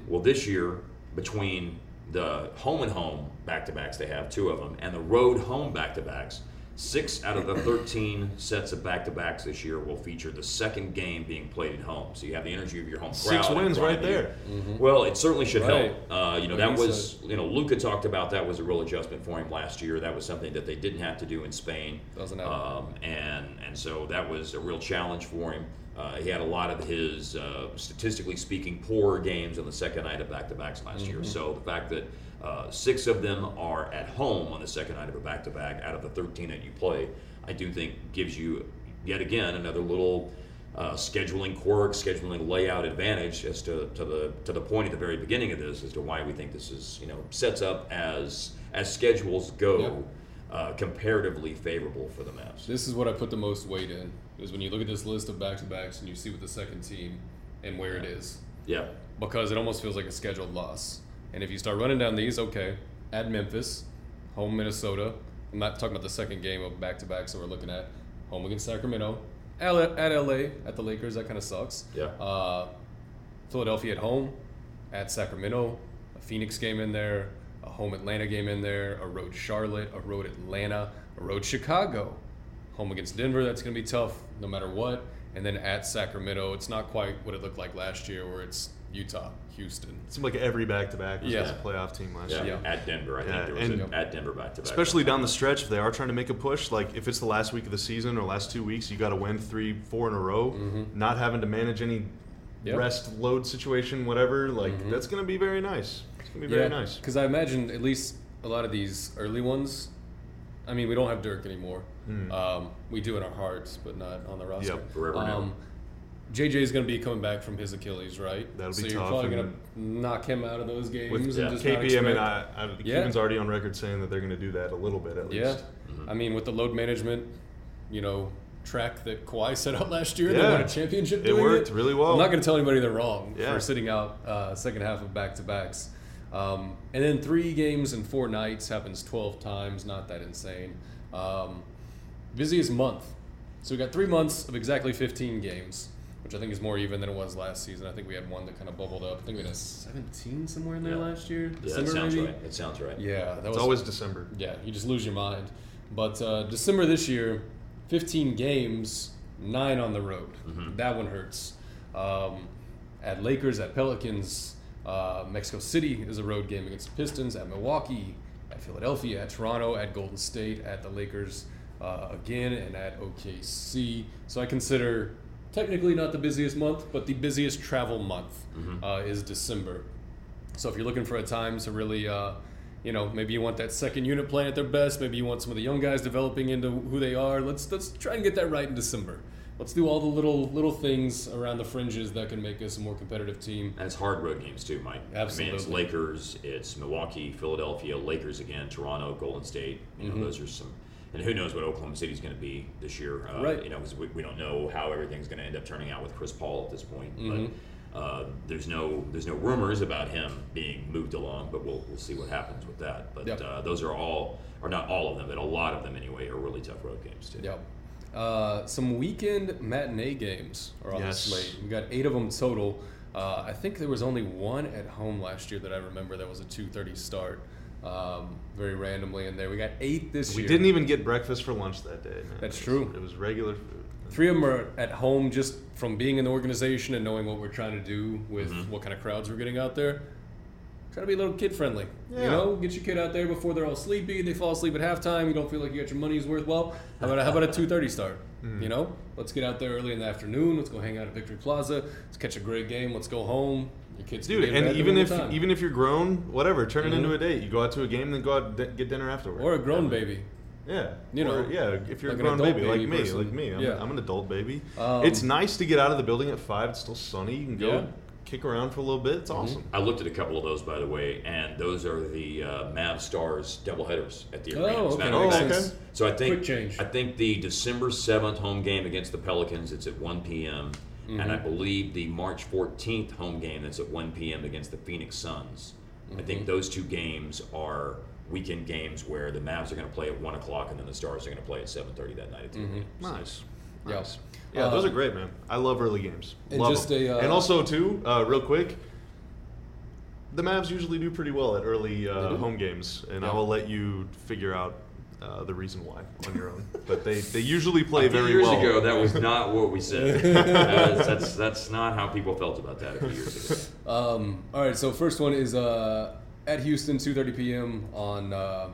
Well, this year, between the home and home back to backs, they have two of them, and the road home back to backs, six out of the 13 sets of back to backs this year will feature the second game being played at home. So you have the energy of your home crowd. Six wins right of you. there. Well, it certainly should Right. help. Uh, you know, that you was, you know, Luka talked about that was a real adjustment for him last year. That was something that they didn't have to do in Spain. Doesn't happen. Um, and, and so that was a real challenge for him. Uh, he had a lot of his, uh, statistically speaking, poor games on the second night of back to backs last year. So the fact that uh, six of them are at home on the second night of a back to back out of the 13 that you play, I do think gives you, yet again, another little uh, scheduling quirk, scheduling layout advantage as to, to the to the point at the very beginning of this as to why we think this is you know sets up as as schedules go uh, comparatively favorable for the Mavs. This is what I put the most weight in. Is when you look at this list of back to backs and you see what the second team and where it is. Yeah, because it almost feels like a scheduled loss. And if you start running down these, okay, at Memphis, home Minnesota. I'm not talking about the second game of back to back, so we're looking at. Home against Sacramento, at at LA, at the Lakers. That kind of sucks. Yeah. Uh, Philadelphia at home, at Sacramento, a Phoenix game in there, a home Atlanta game in there, a road Charlotte, a road Atlanta, a road Chicago, home against Denver. That's going to be tough no matter what. And then at Sacramento, it's not quite what it looked like last year, where it's Utah, Houston. It seemed like every back to back was Yeah. a playoff team last yeah, year. Yeah. at Denver. I Yeah, think there was and- a, at Denver back to back. Especially down the stretch, if they are trying to make a push, like if it's the last week of the season or last two weeks, you got to win three, four in a row, not having to manage any Yep. rest load situation, whatever. Like that's going to be very nice. It's going to be very nice. Because I imagine at least a lot of these early ones. I mean, we don't have Dirk anymore. Um, we do in our hearts, but not on the roster. Yep, forever now. um, JJ is going to be coming back from his Achilles, right? That'll be so you're probably going to knock him out of those games. With and yeah, just not KP, I mean, I, Yeah. Cuban's already on record saying that they're going to do that a little bit at least. yeah. least. I mean, with the load management, you know, track that Kawhi set out last year, they won a championship. It doing worked really well. I'm not going to tell anybody they're wrong Yeah. for sitting out uh, second half of back to backs. Um, and then three games in four nights happens 12 times. Not that insane. Um, busiest month. So we got three months of exactly 15 games, which I think is more even than it was last season. I think we had one that kind of bubbled up. I think we had a 17 somewhere in there Yeah. last year. Yeah, that sounds maybe. right. That sounds right. Yeah, that It's was always December. yeah, you just lose your mind. But uh, December this year, 15 games, nine on the road. That one hurts. Um, at Lakers, at Pelicans, Uh, Mexico City is a road game against the Pistons at Milwaukee, at Philadelphia, at Toronto, at Golden State, at the Lakers uh, again, and at OKC. So I consider technically not the busiest month, but the busiest travel month uh, is December. So if you're looking for a time to really, uh, you know, maybe you want that second unit playing at their best, maybe you want some of the young guys developing into who they are. Let's let's try and get that right in December. Let's do all the little little things around the fringes that can make us a more competitive team. And it's hard road games too, Mike. I mean, it's Lakers, it's Milwaukee, Philadelphia, Lakers again, Toronto, Golden State. You know, Mm-hmm. those are some. And who knows what Oklahoma City is going to be this year? Uh, Right. You know, because we, we don't know how everything's going to end up turning out with Chris Paul at this point. Mm-hmm. But uh, there's no there's no rumors about him being moved along. But we'll we'll see what happens with that. But Yep. uh, those are all, or not all of them, but a lot of them anyway, are really tough road games too. Yep. Uh, some weekend matinee games are on Yes. the slate. We got eight of them total. Uh, I think there was only one at home last year that I remember that was a 2:30 start. Um, very randomly in there. We got eight this We year. We didn't even get breakfast for lunch that day. Man. That's It was- true. It was regular food. Three of them are at home just from being in the organization and knowing what we're trying to do with what kind of crowds we're getting out there. Try to be a little kid friendly. You know, get your kid out there before they're all sleepy. They fall asleep at halftime. You don't feel like you got your money's worth. Well, how about a, how about a two thirty start? You know, let's get out there early in the afternoon. Let's go hang out at Victory Plaza. Let's catch a great game. Let's go home. Your kids, can Dude, and even if time. even if you're grown, whatever, turn it Mhm. into a date. You go out to a game, then go out and get dinner afterward. or a grown Yeah. baby. Yeah, You know, Or, yeah. If you're like a grown adult baby, like me, person. like me, I'm, Yeah. I'm an adult baby. Um, it's nice to get out of the building at five. It's still sunny. You can go Yeah. Mm-hmm. kick around for a little bit. It's awesome. I looked at a couple of those, by the way, and those are the uh, Mav Stars doubleheaders at the Oh, arena. As a okay, matter of makes fact. sense. So I think Quick change. I think the December seventh home game against the Pelicans, it's at one p.m. And Mm-hmm. I believe the March fourteenth home game, that's at one p.m. against the Phoenix Suns. I think Mm-hmm. those two games are weekend games where the Mavs are going to play at one o'clock, and then the Stars are going to play at seven thirty that night at two. Mm-hmm. Nice. Yeah. Nice. Yeah, those Uh, are great, man. I love early games. and Love just 'em. a, uh, and also too, uh, real quick, the Mavs usually do pretty well at early uh, home games, and Yeah. I will let you figure out uh, the reason why on your own. But they, they usually play A few very years well. ago, that was not what we said. that's, that's that's not how people felt about that a few years ago. Um, all right, so first one is uh, at Houston, 2:30 p.m. on uh,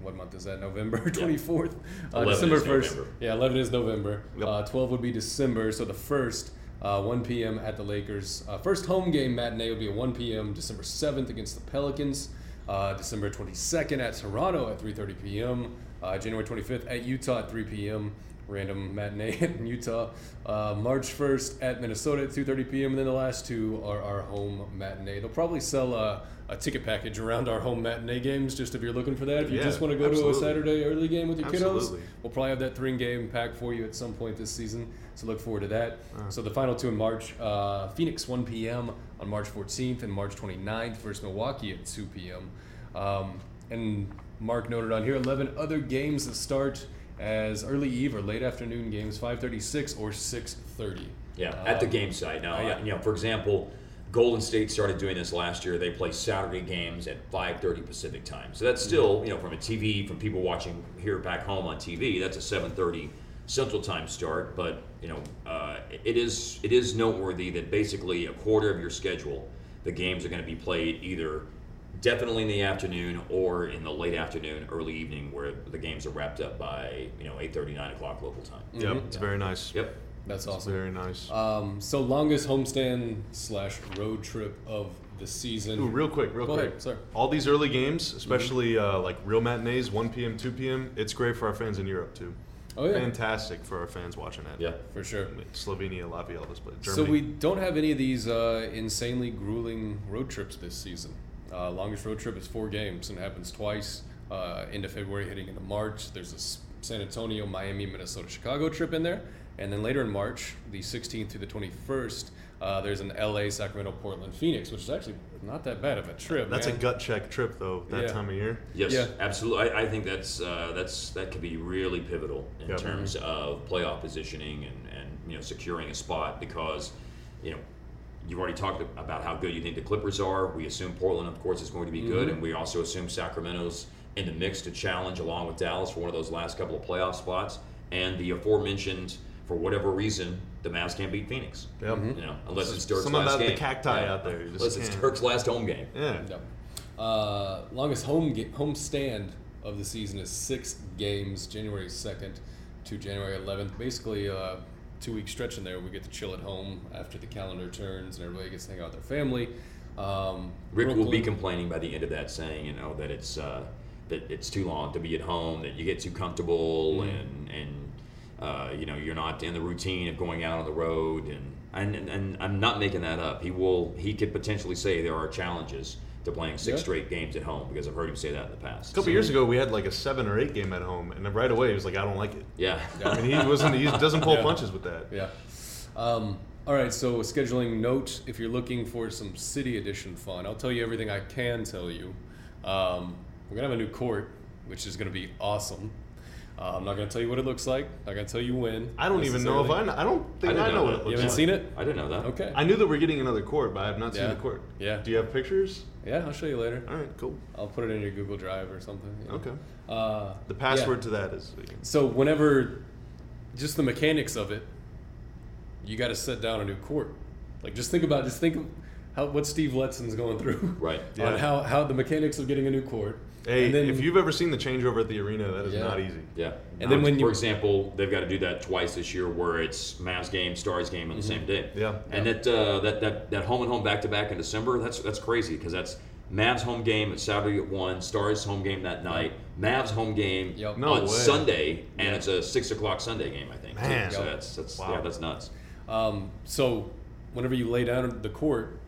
what month is that? November 24th, uh, December 1st. November. Yeah, 11 is November. Yep. Uh, 12 would be December. So the first, uh, 1 p.m. at the Lakers. Uh, first home game matinee would be at 1 p.m. December 7th against the Pelicans. Uh, December 22nd at Toronto at 3:30 p.m. Uh, January 25th at Utah at 3 p.m. Random matinee in Utah. Uh, March 1st at Minnesota at 2:30 p.m. And then the last two are our home matinee. They'll probably sell a, a ticket package around our home matinee games, just if you're looking for that. If you Yeah, just want to go absolutely. to a Saturday early game with your kiddos, we'll probably have that three game pack for you at some point this season. So look forward to that. Uh. So the final two in March, uh, Phoenix 1 p.m. on March 14th and March 29th versus Milwaukee at 2 p.m. Um, and Mark noted on here 11 other games that start as early eve or late afternoon games, 5:36 or 6:30. Yeah, at the Um, game site. Now, uh, yeah. you know, for example, Golden State started doing this last year. They play Saturday games at 5:30 Pacific time. So that's still, you know, from a TV, from people watching here back home on TV, that's a 7:30 Central Time start. But you know, uh, it is it is noteworthy that basically a quarter of your schedule, the games are going to be played either definitely in the afternoon or in the late afternoon, early evening, where the games are wrapped up by you know 8:30, 9 o'clock local time. Yep, Mhm. it's very nice. Yep. That's It's awesome. very nice. Um, so longest homestand slash road trip of the season. Ooh, real quick, real Go quick. ahead, sir. All these early games, especially uh, like real matinees, 1 p.m., 2 p.m., it's great for our fans in Europe too. Oh yeah, Fantastic for our fans watching that. Yeah. for sure. Slovenia, Latvia, all this, but So we don't have any of these uh, insanely grueling road trips this season. Uh, longest road trip is four games and it happens twice. Uh, into February, hitting into March. There's a San Antonio, Miami, Minnesota, Chicago trip in there, and then later in March, the 16th to the 21st, uh, there's an LA, Sacramento, Portland, Phoenix, which is actually not that bad of a trip. That's a gut check trip though. That Yeah. time of year. Yes, Yeah. absolutely. I, I think that's uh, that's that could be really pivotal in Yep. terms of playoff positioning and, and you know securing a spot because you know you've already talked about how good you think the Clippers are. We assume Portland, of course, is going to be good, Mhm. and we also assume Sacramento's in the mix to challenge along with Dallas for one of those last couple of playoff spots. And the aforementioned for whatever reason, the Mavs can't beat Phoenix. Yep. You know, unless it's Dirk's Something last about the game. cacti out there, just Unless it's can't. Dirk's last home game. Yeah. No. Uh, longest home ga- home stand of the season is six games, January second to January eleventh. Basically, a two week stretch in there. We get to chill at home after the calendar turns, and everybody gets to hang out with their family. Um, Rick will be complaining by the end of that, saying, you know, that it's uh, that it's too long to be at home, that you get too comfortable, Mm-hmm. and and uh, you know you're not in the routine of going out on the road, and, and and I'm not making that up. He will he could potentially say there are challenges to playing six Yeah. straight games at home because I've heard him say that in the past. A couple years ago, we had like a seven or eight game at home, and then right away he was like, "I don't like it." Yeah. I mean, he wasn't. He doesn't pull Yeah. punches with that. Yeah. Um, all right, so scheduling note if you're looking for some City Edition fun, I'll tell you everything I can tell you. Um, we're going to have a new court, which is going to be awesome. Uh, I'm not going to tell you what it looks like. Not going to tell you when. I don't even know if I. Know, I don't think I I, didn't know know what that. it You looks haven't like. seen it? I didn't know that. Okay. I knew that we're getting another court, but I have not Yeah. seen the court. Yeah. Do you have pictures? Yeah, I'll show you later. All right, cool. I'll put it in your Google Drive or something. you know. Okay. Uh, The password yeah. to that is. So whenever, just the mechanics of it, you got to set down a new court. Like just think about, just think of how what Steve Letson's going through. Right. Yeah. On how how the mechanics of getting a new court. Hey, and then, if you've ever seen the changeover at the arena, that is Yeah. not easy. Yeah. And then For- when you- for example, they've got to do that twice this year, where it's Mavs game, Stars game on the same day. Yeah. And that uh, that that that home and home back to back in December, that's that's crazy because that's Mavs home game at Saturday at one, Stars home game that night, Mavs home game Yep. No on way. Sunday, and Yeah. it's a six o'clock Sunday game, I think. too. Man. So Yep. that's that's Wow. yeah, that's nuts. Um, so whenever you lay down the court,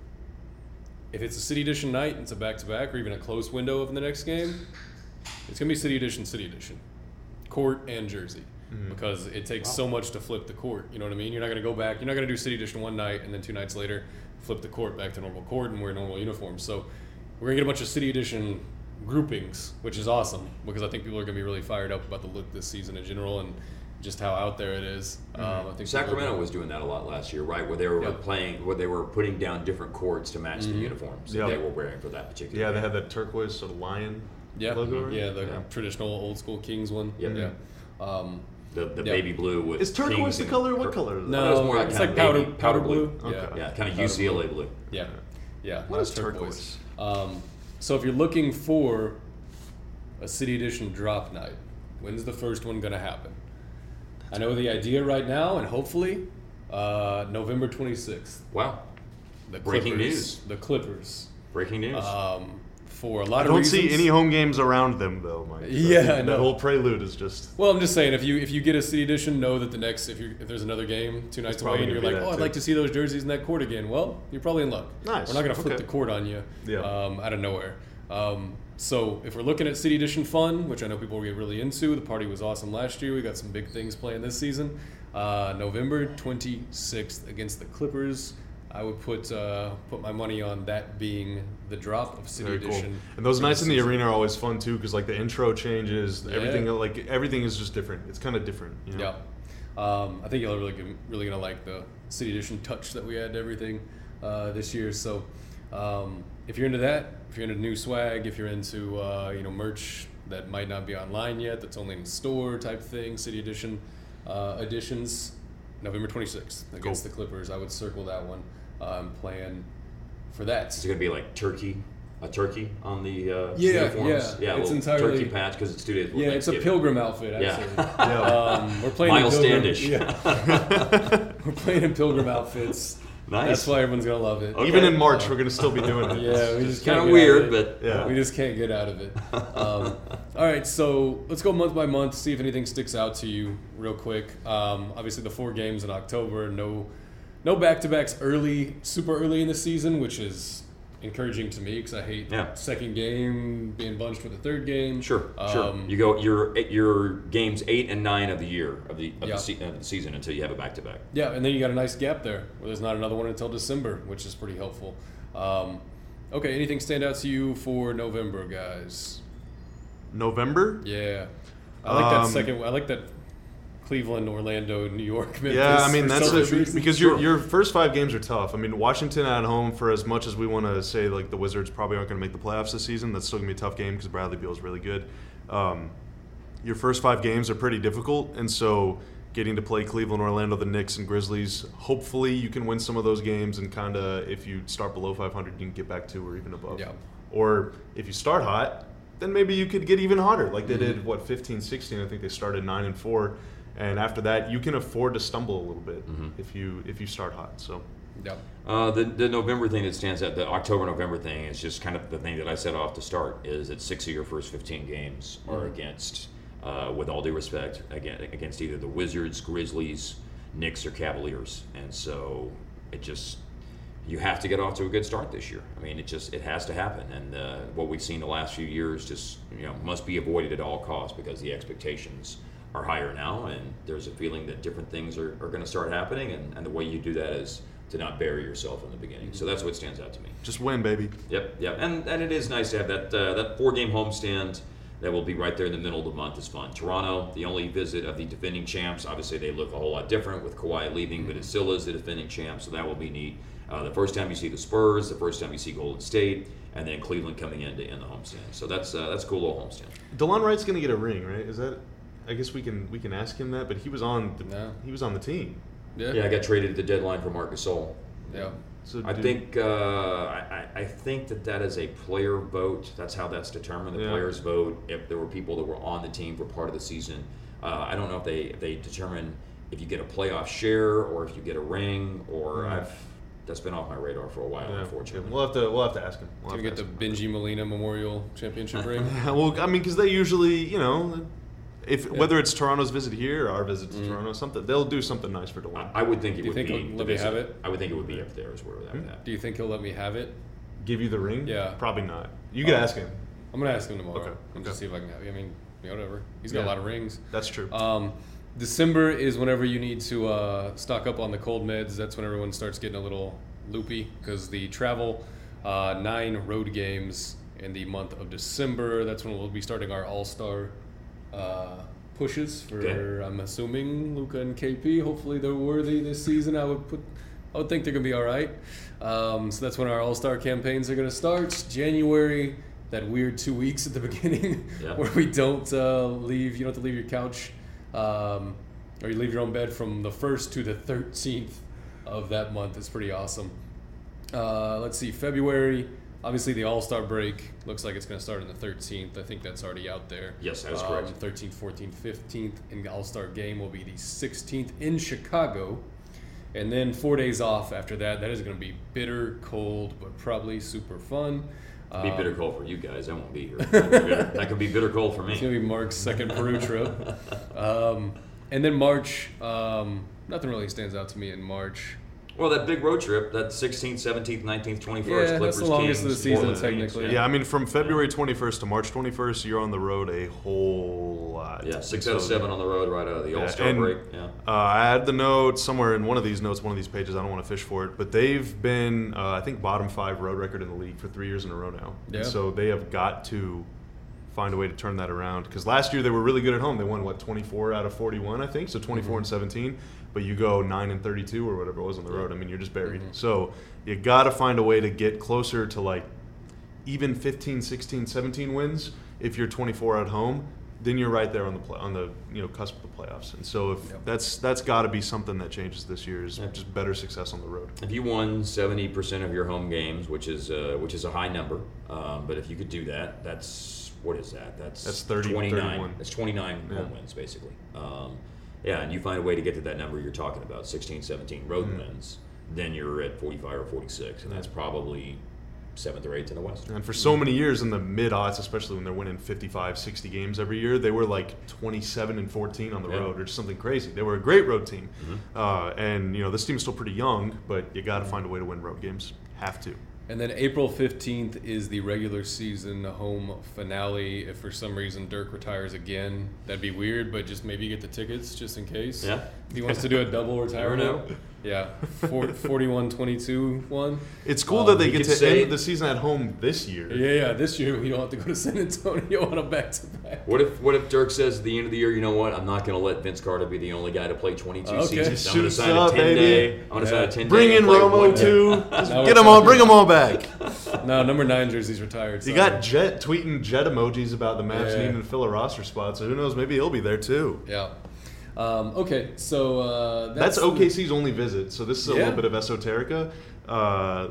if it's a City Edition night, and it's a back to back, or even a close window of the next game, it's gonna be City Edition, City Edition, court and jersey, mm-hmm. because it takes so much to flip the court. You know what I mean? You're not gonna go back. You're not gonna do City Edition one night and then two nights later flip the court back to normal court and wear normal uniforms. So we're gonna get a bunch of City Edition groupings, which is awesome because I think people are gonna be really fired up about the look this season in general and just how out there it is. Um, I think Sacramento was doing that a lot last year, right? Where they were Yeah. playing, where they were putting down different cords to match the uniforms that they were wearing for that particular. Yeah, they had that turquoise sort of lion Yeah, logo. Right? yeah, the Yeah. traditional old school Kings one. Yep. Yeah. Um, the, the Yeah. baby blue with Is turquoise kings the color? What color? is that? no, it was more like it's like powder, baby- powder powder blue. blue. Yeah, Okay. Yeah, kind of Powder UCLA blue. yeah, yeah. What not turquoise? Um, so if you're looking for a City Edition drop night, when's the first one going to happen? I know the idea right now, and hopefully, uh, November 26th. Wow, The Breaking Clippers, news. The Clippers. breaking news. Um, for a lot of reasons. I of don't reasons. see any home games around them though, Mike. Yeah, I that know. whole prelude is just. Well, I'm just saying, if you if you get a city edition, know that the next if you if there's another game two nights away and you're like, that oh, I'd like to see those jerseys in that court again. Well, you're probably in luck. Nice. We're not gonna flip Okay. the court on you Yeah. um, out of nowhere. Um, so if we're looking at city edition fun, which I know people get really into, the party was awesome last year. We got some big things playing this season. Uh, November 26th against the Clippers. I would put uh, put my money on that being the drop of City Very cool. Edition. And those nights in the arena are always fun too, because like the intro changes, Yeah. everything like everything is just different. It's kind of different. You know? Yeah. Um, I think y'all are really gonna- really gonna like the City Edition touch that we had to everything uh, this year. So um, if you're into that, if you're into new swag, if you're into uh, you know merch that might not be online yet, that's only in store type thing, City Edition uh, editions, November 26th against Cool. the Clippers. I would circle that one. Um, plan for that. Is it going to be like turkey, a turkey on the uh, Yeah, uniforms? yeah. yeah, It's entirely- turkey patch because it's two days. Yeah, it's a pilgrim outfit. Yeah. Actually. Yeah. Um, we're playing Miles Standish. Yeah. we're playing in pilgrim outfits. Nice. That's why everyone's gonna love it. Okay. Even in March, we're gonna still be doing it. Yeah, we just Kind of weird, but Yeah. we just can't get out of it. Um, all right, so let's go month by month, see if anything sticks out to you real quick. Um, obviously, the four games in October, no, no back to backs early, super early in the season, which is encouraging to me because I hate Yeah. second game being bunched with the third game. Sure, sure. Um, You go your your games eight and nine of the year of the of Yeah. the, se- of the season until you have a back to back. Yeah, and then you got a nice gap there where there's not another one until December, which is pretty helpful. Um, okay, anything stand out to you for November, guys? November. Yeah, I like that Um, second. I like that Cleveland, Orlando, New York. Memphis Yeah, I mean that's a, because your your first five games are tough. I mean Washington at home for as much as we want to say like the Wizards probably aren't going to make the playoffs this season. That's still going to be a tough game because Bradley Beal is really good. Um, your first five games are pretty difficult, and so getting to play Cleveland, Orlando, the Knicks, and Grizzlies. Hopefully, you can win some of those games and kind of, if you start below 500, you can get back to or even above. Yeah. Or if you start hot, then maybe you could get even hotter. Like they did, what 15, 16. I think they started nine and four, and after that, you can afford to stumble a little bit if you if you start hot. So. Yeah. Uh, the, the November thing that stands out, the October November thing is just kind of the thing that I set off to start is that six of your first 15 games are against, uh, with all due respect, again against either the Wizards, Grizzlies, Knicks, or Cavaliers, and so it just you have to get off to a good start this year. I mean, it just it has to happen, and uh, what we've seen the last few years just you know must be avoided at all costs because the expectations are higher now, and there's a feeling that different things are, are going to start happening, and, and the way you do that is to not bury yourself in the beginning. So that's what stands out to me. Just win, baby. Yep, yep, and and it is nice to have that uh, that four game homestand that will be right there in the middle of the month is fun. Toronto, the only visit of the defending champs. Obviously, they look a whole lot different with Kawhi leaving, but it still is the defending champs, so that will be neat. Uh, the first time you see the Spurs, the first time you see Golden State, and then Cleveland coming in to end the homestand. So that's uh, that's a cool little homestand. Delon Wright's gonna get a ring, right? Is that? I guess we can we can ask him that, but he was on the No. he was on the team. Yeah. Yeah, I got traded at the deadline for Marc Gasol. Yeah. So I think uh, I, I I think that that is a player vote. That's how that's determined. The Yeah. players vote if there were people that were on the team for part of the season. Uh, I don't know if they if they determine if you get a playoff share or if you get a ring or I've that's been off my radar for a while. Yeah, unfortunately, we'll have to we'll have to ask him. We'll Can we get the him. Benji Molina Memorial Championship ring? well, I mean, because they usually, you know, if whether it's Toronto's visit here or our visit to Toronto, something they'll do something nice for Delon. I, I would think it Do you would think be. he'll the let me have it? I would think it would be up there is where Hmm? that would happen. Do you think he'll let me have it? Give you the ring? Yeah. Probably not. You could Oh. ask him. I'm gonna ask him tomorrow Okay, and okay. just see if I can have it. I mean, yeah, whatever. He's got Yeah. a lot of rings. That's true. Um, December is whenever you need to uh, stock up on the cold meds. That's when everyone starts getting a little loopy because the travel uh, nine road games in the month of December. That's when we'll be starting our All Star uh, pushes for. Okay. I'm assuming Luka and KP. Hopefully they're worthy this season. I would put. I would think they're gonna be all right. Um, so that's when our All Star campaigns are gonna start. January. That weird two weeks at the beginning Yeah. where we don't uh, leave. You don't have to leave your couch um, or you leave your own bed from the 1st to the 13th of that month. It's pretty awesome. Uh, let's see, February, obviously the All Star break looks like it's going to start on the 13th. I think that's already out there. Yes, that is Um, correct. 13th, 14th, 15th, and the All Star game will be the 16th in Chicago. And then four days off after that. That is going to be bitter, cold, but probably super fun. Be Um, bitter cold for you guys. I won't be here. That could be bitter, that could be bitter cold for me. It's gonna be Mark's second Peru trip, um, and then March. Um, nothing really stands out to me in March. Well, that big road trip, that 16th, 17th, 19th, 21st, Yeah, that's Clippers, the longest of the season, Portland, technically. yeah, I mean, from February 21st to March 21st, you're on the road a whole lot. Yeah, six So- out of seven on the road right out of the Yeah, All Star and, break. Yeah. Uh, I had the note somewhere in one of these notes, one of these pages. I don't want to fish for it, but they've been, uh, I think, bottom five road record in the league for three years in a row now. And Yeah. so they have got to find a way to turn that around. Because last year they were really good at home. They won what 24 out of 41, I think. So 24 and 17. But you go nine and 32 or whatever it was on the road. I mean, you're just buried. So you got to find a way to get closer to like even 15, 16, 17 wins if you're 24 at home. Then you're right there on the play, on the you know cusp of the playoffs, and so if Yep. that's that's got to be something that changes this year is Yeah. just better success on the road. If you won 70% of your home games, which is uh, which is a high number, um, but if you could do that, that's what is that? That's That's 30, 29. 31. That's 29 Yeah. home wins basically. Um, yeah, and you find a way to get to that number you're talking about, 16, 17 road Mhm. wins, then you're at 45 or 46, and that's probably seventh or eighth in the West. And for so many years in the mid odds, especially when they're winning 55, 60 games every year, they were like 27 and 14 on the Yeah. road or just something crazy. They were a great road team. Mhm. Uh, and, you know, this team's still pretty young, but you got to find a way to win road games. Have to. And then April 15th is the regular season home finale. If for some reason Dirk retires again, that'd be weird, but just maybe get the tickets just in case. Yeah. If he wants to do a double retirement. know. Yeah. 41 22 one. It's cool Um, that they get to say- end the season at home this year. Yeah, yeah. This year we don't have to go to San Antonio on a back to back. What if what if Dirk says at the end of the year, you know what? I'm not going to let Vince Carter be the only guy to play 22 Okay. seasons. I'm going to Suits sign up, a 10 baby. day. I'm going to Yeah. sign a 10 Bring in and Romo too. Now Just we're get them all. Bring them all back. No, number nine jersey's retired. You got Jet tweeting Jet emojis about the Mavs Yeah. needing to fill a roster spot, so who knows? Maybe he'll be there too. Yeah. Um, okay, so uh, That's, that's, OKC's only visit, so this is a Yeah. little bit of esoterica. Uh,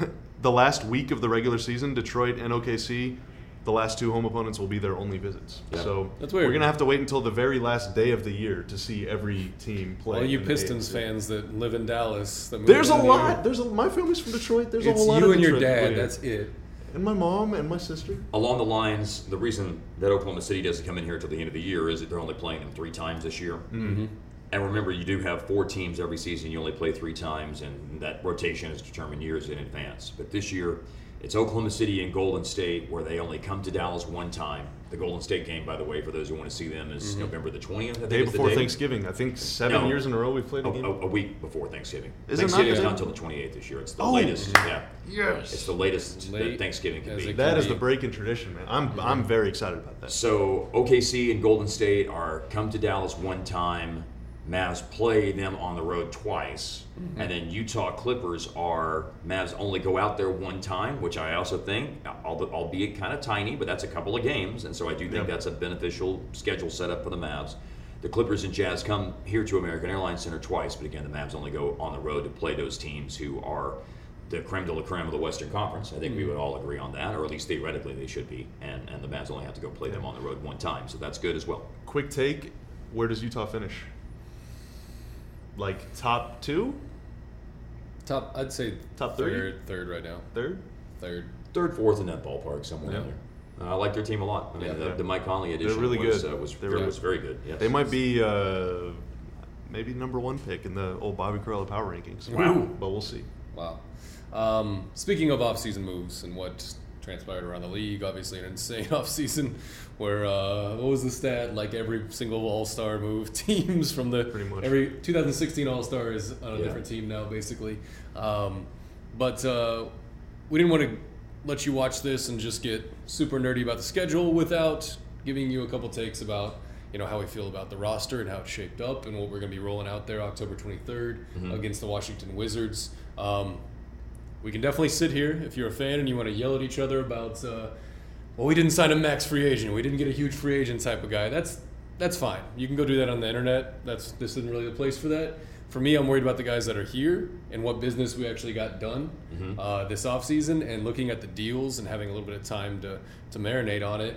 the last week of the regular season, Detroit and OKC, the last two home opponents will be their only visits. Yeah. So That's weird. we're gonna have to wait until the very last day of the year to see every team play. All you Pistons fans that live in Dallas. That There's a down here. lot. There's a, my family's from Detroit. There's It's a whole lot you of and your Detroit dad. players. That's it. And my mom and my sister. Along the lines, the reason that Oklahoma City doesn't come in here until the end of the year is that they're only playing them three times this year. Mm-hmm. And remember, you do have four teams every season. You only play three times, and that rotation is determined years in advance. But this year, it's Oklahoma City and Golden State, where they only come to Dallas one time. The Golden State game, by the way, for those who want to see them, is mm-hmm. November the 20th. I think Day is the before day. Thanksgiving. I think seven No. years in a row we've played A, a game. a, a week before Thanksgiving. Is it not not until the 28th this year. It's the Oh. latest. Yeah. Yes. It's the latest that Thanksgiving can be. it That can is be. the break in tradition, man. I'm mm-hmm. I'm very excited about that. So OKC and Golden State are come to Dallas one time. Mavs play them on the road twice, and then Utah Clippers are Mavs only go out there one time, which I also think, al- albeit kind of tiny, but that's a couple of games, and so I do think Yep. that's a beneficial schedule setup for the Mavs. The Clippers and Jazz come here to American Airlines Center twice, but again, the Mavs only go on the road to play those teams who are the creme de la creme of the Western Conference. I think we mm-hmm. would all agree on that, or at least theoretically they should be. And and the Mavs only have to go play them on the road one time, so that's good as well. Quick take: Where does Utah finish? Like top two, Top, I'd say Top three? third, third right now. third? Third. Third, fourth in that ballpark somewhere Yeah. in there. Uh, I like their team a lot. I mean, Yeah. the, the Mike Conley edition really was, good. Uh, was, They're very, really- was very good. Yes. They might be uh, maybe number one pick in the old Bobby Karalla power rankings. Wow. But we'll see. Wow. Um, speaking of off-season moves and what transpired around the league, obviously an insane off-season where uh, what was the stat? Like every single All-Star move teams from the Pretty much. every 2016 All-Star is on a Yeah. different team now, basically. Um, but uh, we didn't want to let you watch this and just get super nerdy about the schedule without giving you a couple takes about you know how we feel about the roster and how it's shaped up and what we're going to be rolling out there October 23rd against the Washington Wizards. Um, we can definitely sit here if you're a fan and you want to yell at each other about, uh, well, we didn't sign a max free agent, we didn't get a huge free agent type of guy. That's that's fine. You can go do that on the internet. That's this isn't really the place for that. For me, I'm worried about the guys that are here and what business we actually got done uh, this offseason and looking at the deals and having a little bit of time to, to marinate on it.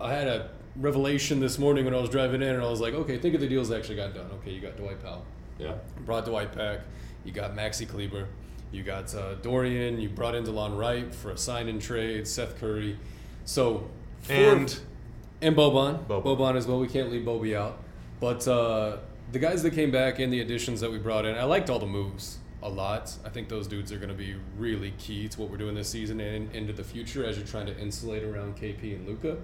I had a revelation this morning when I was driving in, and I was like, okay, think of the deals that actually got done. Okay, you got Dwight Powell Yeah. brought Dwight back. You got Maxi Kleber. You got uh, Dorian. You brought in DeLon Wright for a sign and trade. Seth Curry. So And and Boban. Boban. Boban. as well. We can't leave Bobby out. But uh, the guys that came back and the additions that we brought in, I liked all the moves a lot. I think those dudes are going to be really key to what we're doing this season and into the future as you're trying to insulate around KP and Luka.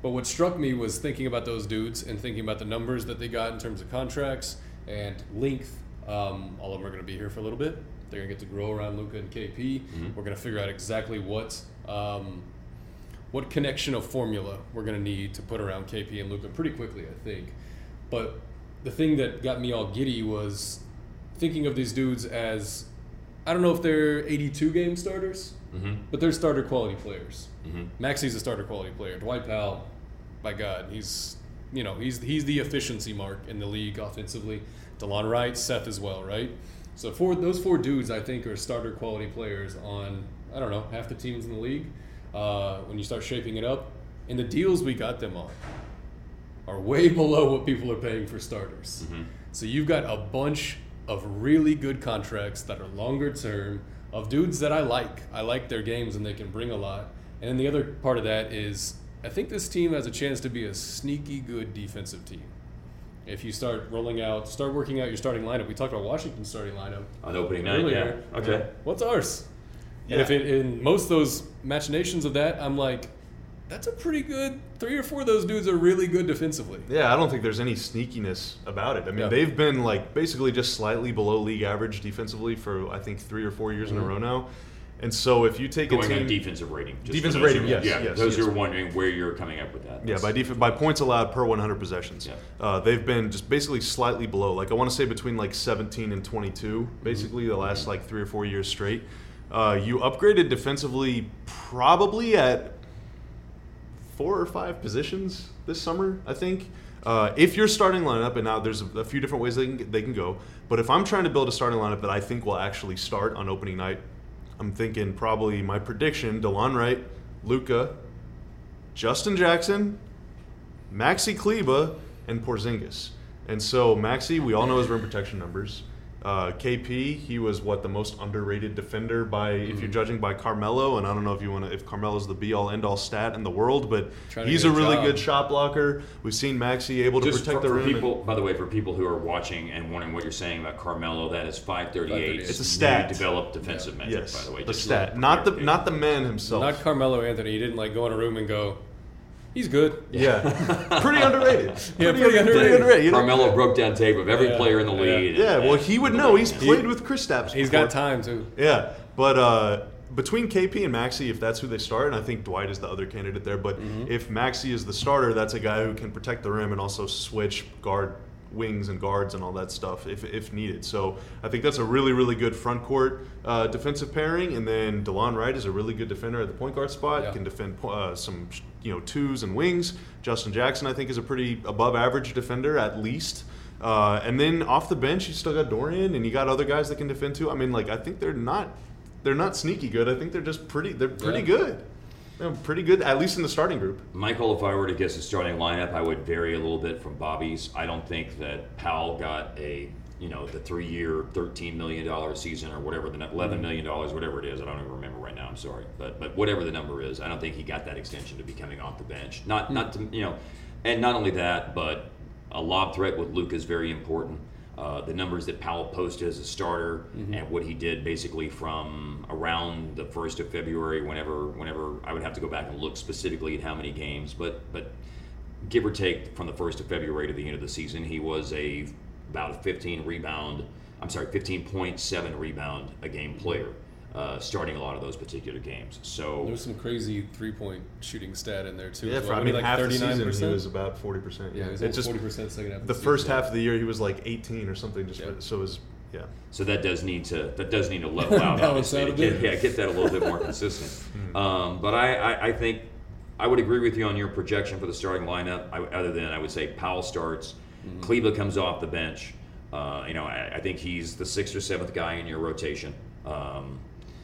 But what struck me was thinking about those dudes and thinking about the numbers that they got in terms of contracts and length. Um, all of them are going to be here for a little bit. They're going to get to grow around Luka and KP. We're going to figure out exactly what um, what connection of formula we're going to need to put around KP and Luka pretty quickly, I think. But the thing that got me all giddy was thinking of these dudes as I don't know if they're 82 game starters, Mm-hmm. but they're starter quality players. Mm-hmm. Maxi's a starter quality player. Dwight Powell, my God, he's you know he's he's the efficiency mark in the league offensively. DeLon Wright, Seth as well, right? So for those four dudes, I think are starter quality players on I don't know half the teams in the league. Uh, when you start shaping it up, and the deals we got them on are way below what people are paying for starters. So you've got a bunch of really good contracts that are longer term of dudes that I like. I like their games and they can bring a lot. And then the other part of that is I think this team has a chance to be a sneaky good defensive team. If you start rolling out, start working out your starting lineup. We talked about Washington's starting lineup On opening night, earlier. yeah. Okay. What's ours? And if it, in most of those machinations of that, I'm like, that's a pretty good. Three or four of those dudes are really good defensively. yeah, I don't think there's any sneakiness about it. I mean, Yeah. they've been like basically just slightly below league average defensively for I think three or four years in a mm-hmm. row now. And so if you take a Going team, on defensive rating. just Defensive rating, yes, Yeah, yes, those who yes. are wondering where you're coming up with that. Yeah, That's- by def- by points allowed per 100 possessions. Yeah. Uh, they've been just basically slightly below. Like I want to say between like 17 and 22, basically the last like three or four years straight. Uh, you upgraded defensively probably at four or five positions this summer, I think. Uh, if you're starting lineup, and now there's a, a few different ways they can they can go, but if I'm trying to build a starting lineup that I think will actually start on opening night, I'm thinking probably my prediction: Delon Wright, Luka, Justin Jackson, Maxi Kleber, and Porzingis. And so Maxi, we all know his rim protection numbers. Uh, KP, he was what the most underrated defender by if Mm-hmm. you're judging by Carmelo, and I don't know if you want to if Carmelo's the be all end all stat in the world, but Trying he's a a really job. good shot blocker. We've seen Maxi able to protect for, the for rim. and- people, by the way, for people who are watching and wondering what you're saying about Carmelo, that is 538. 538. It's a stat. New developed defensive metric, yes, by the way. the just stat, not the clarification. not the man himself. Not Carmelo Anthony. He didn't like go in a room and go, he's good. yeah, pretty underrated. Yeah, pretty underrated. you know? Carmelo broke down tape of every Yeah, player in the yeah. league. Yeah, and- well, he would know. He's played with Chris Stapps. He's before. got time too. Yeah, but uh, between KP and Maxi, if that's who they start, and I think Dwight is the other candidate there. But Mm-hmm. if Maxi is the starter, that's a guy who can protect the rim and also switch guard wings and guards and all that stuff if, if needed. So I think that's a really really good front court uh, defensive pairing. And then Delon Wright is a really good defender at the point guard spot. Yeah. Can defend uh, some you know twos and wings. Justin Jackson I think is a pretty above average defender at least. Uh, and then off the bench, you still got Dorian, and you got other guys that can defend too. I mean, like I think they're not, they're not sneaky good. I think they're just pretty, they're pretty Yeah. good. Pretty good, at least in the starting group. Michael, if I were to guess the starting lineup, I would vary a little bit from Bobby's. I don't think that Powell got a, you know, the three-year, thirteen million dollar season or whatever the eleven million dollars, whatever it is. I don't even remember right now. I'm sorry, but but whatever the number is, I don't think he got that extension to be coming off the bench. Not not to you know, and not only that, but a lob threat with Luke is very important. Uh, the numbers that Powell posted as a starter and what he did basically from around the first of February, whenever whenever I would have to go back and look specifically at how many games, but but give or take from the first of February to the end of the season, he was a about a 15 rebound. I'm sorry, 15.7 rebound a game player, uh, starting a lot of those particular games. So There's some crazy three point shooting stat in there too. Yeah, as for, well. I mean, like half the 39%. season he was about forty percent. yeah, he was it almost just forty percent second half. of the season. first half of the year he was like eighteen or something. Just Yeah. for- so it was yeah. So that does need to that does need to level out. Balance obviously, out to get, yeah, get that a little bit more consistent. Um, but I, I, I think I would agree with you on your projection for the starting lineup. I, other than I would say Powell starts, Kleber comes off the bench. Uh, you know, I, I think he's the sixth or seventh guy in your rotation. Um,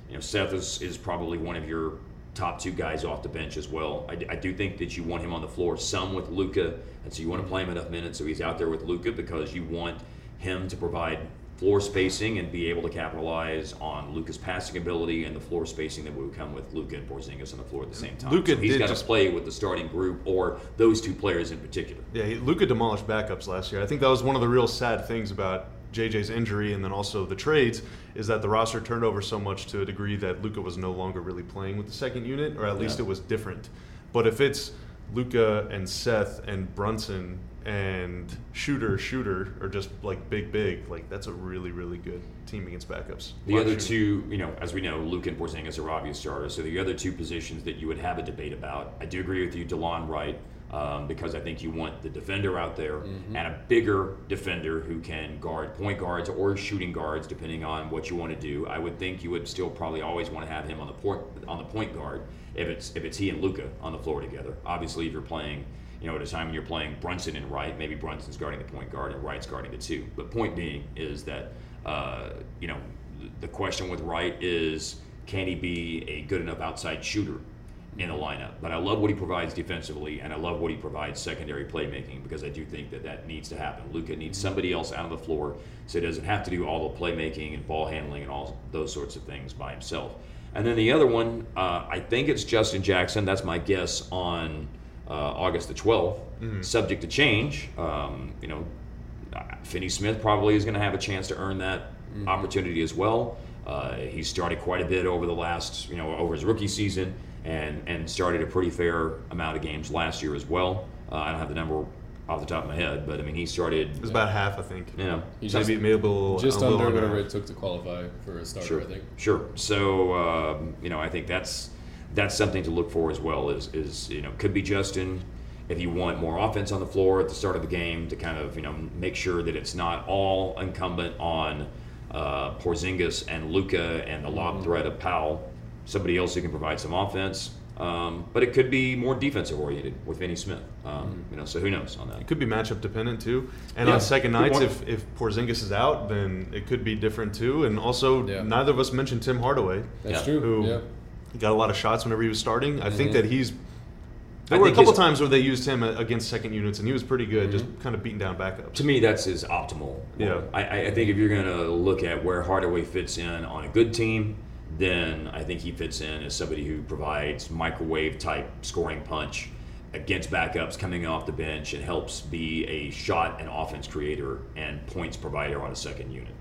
you know, Seth is, is probably one of your top two guys off the bench as well. I do think that you want him on the floor some with Luka, and so you want to play him enough minutes so he's out there with Luka because you want him to provide floor spacing and be able to capitalize on Luka's passing ability and the floor spacing that would come with Luka and Porzingis on the floor at the same time. Luka so he's got to play with the starting group or those two players in particular. Yeah, Luka demolished backups last year. I think that was one of the real sad things about JJ's injury and then also the trades is that the roster turned over so much to a degree that Luka was no longer really playing with the second unit, or at least Yeah. it was different. But if it's Luka and Seth and Brunson and Shooter, Shooter, or just like big, big, like that's a really, really good team against backups. The other two, you know, as we know, Luke and Porzingis are obvious starters. So the other two positions that you would have a debate about, I do agree with you, Delon Wright, um, because I think you want the defender out there Mm-hmm. and a bigger defender who can guard point guards or shooting guards, depending on what you want to do. I would think you would still probably always want to have him on the point on the point guard if it's if it's he and Luka on the floor together. Obviously, if you're playing. You know, at a time when you're playing Brunson and Wright, maybe Brunson's guarding the point guard and Wright's guarding the two. But point being is that uh, you know the question with Wright is can he be a good enough outside shooter in the lineup? But I love what he provides defensively, and I love what he provides secondary playmaking because I do think that that needs to happen. Luka needs somebody else out on the floor so he doesn't have to do all the playmaking and ball handling and all those sorts of things by himself. And then the other one, uh, I think it's Justin Jackson. That's my guess on uh, August the 12th, subject to change. Um, you know, uh, Finney Smith probably is going to have a chance to earn that opportunity as well. Uh, he started quite a bit over the last, you know, over his rookie season, and and started a pretty fair amount of games last year as well. Uh, I don't have the number off the top of my head, but I mean, he started. It was about half, I think. You know, He maybe maybe a little, just a under under whatever half. it took to qualify for a starter. Sure, I think. sure. So um, you know, I think that's that's something to look for as well. Is is you know could be Justin if you want more offense on the floor at the start of the game to kind of you know make sure that it's not all incumbent on uh, Porzingis and Luka and the lob threat of Powell. Somebody else who can provide some offense. Um, but it could be more defensive oriented with Finney Smith. Um, you know, so who knows on that? It could be matchup dependent too. And Yeah, on second nights, if, if Porzingis is out, then it could be different too. And also, Yeah. neither of us mentioned Tim Hardaway. That's Yeah. true. Who yeah. Got a lot of shots whenever he was starting. I think that he's. There I were a couple times where they used him against second units, and he was pretty good, just Mm-hmm. kind of beating down backups. To me, that's his optimal. Yeah. I, I- I think if you're going to look at where Hardaway fits in on a good team, then I think he fits in as somebody who provides microwave type scoring punch against backups coming off the bench and helps be a shot and offense creator and points provider on a second unit.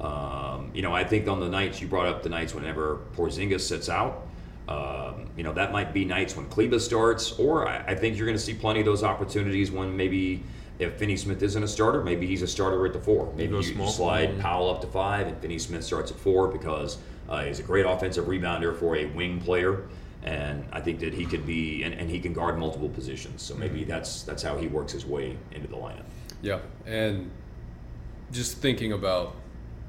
Um, you know, I think on the nights you brought up the nights whenever Porzingis sits out, um, you know, that might be nights when Kleber starts, or I, I think you're going to see plenty of those opportunities when maybe if Finney Smith isn't a starter, maybe he's a starter at the four. Maybe you slide Powell up to five, and Finney Smith starts at four because uh, he's a great offensive rebounder for a wing player. And I think that he could be, and, and he can guard multiple positions. So maybe that's that's how he works his way into the lineup. Yeah, and just thinking about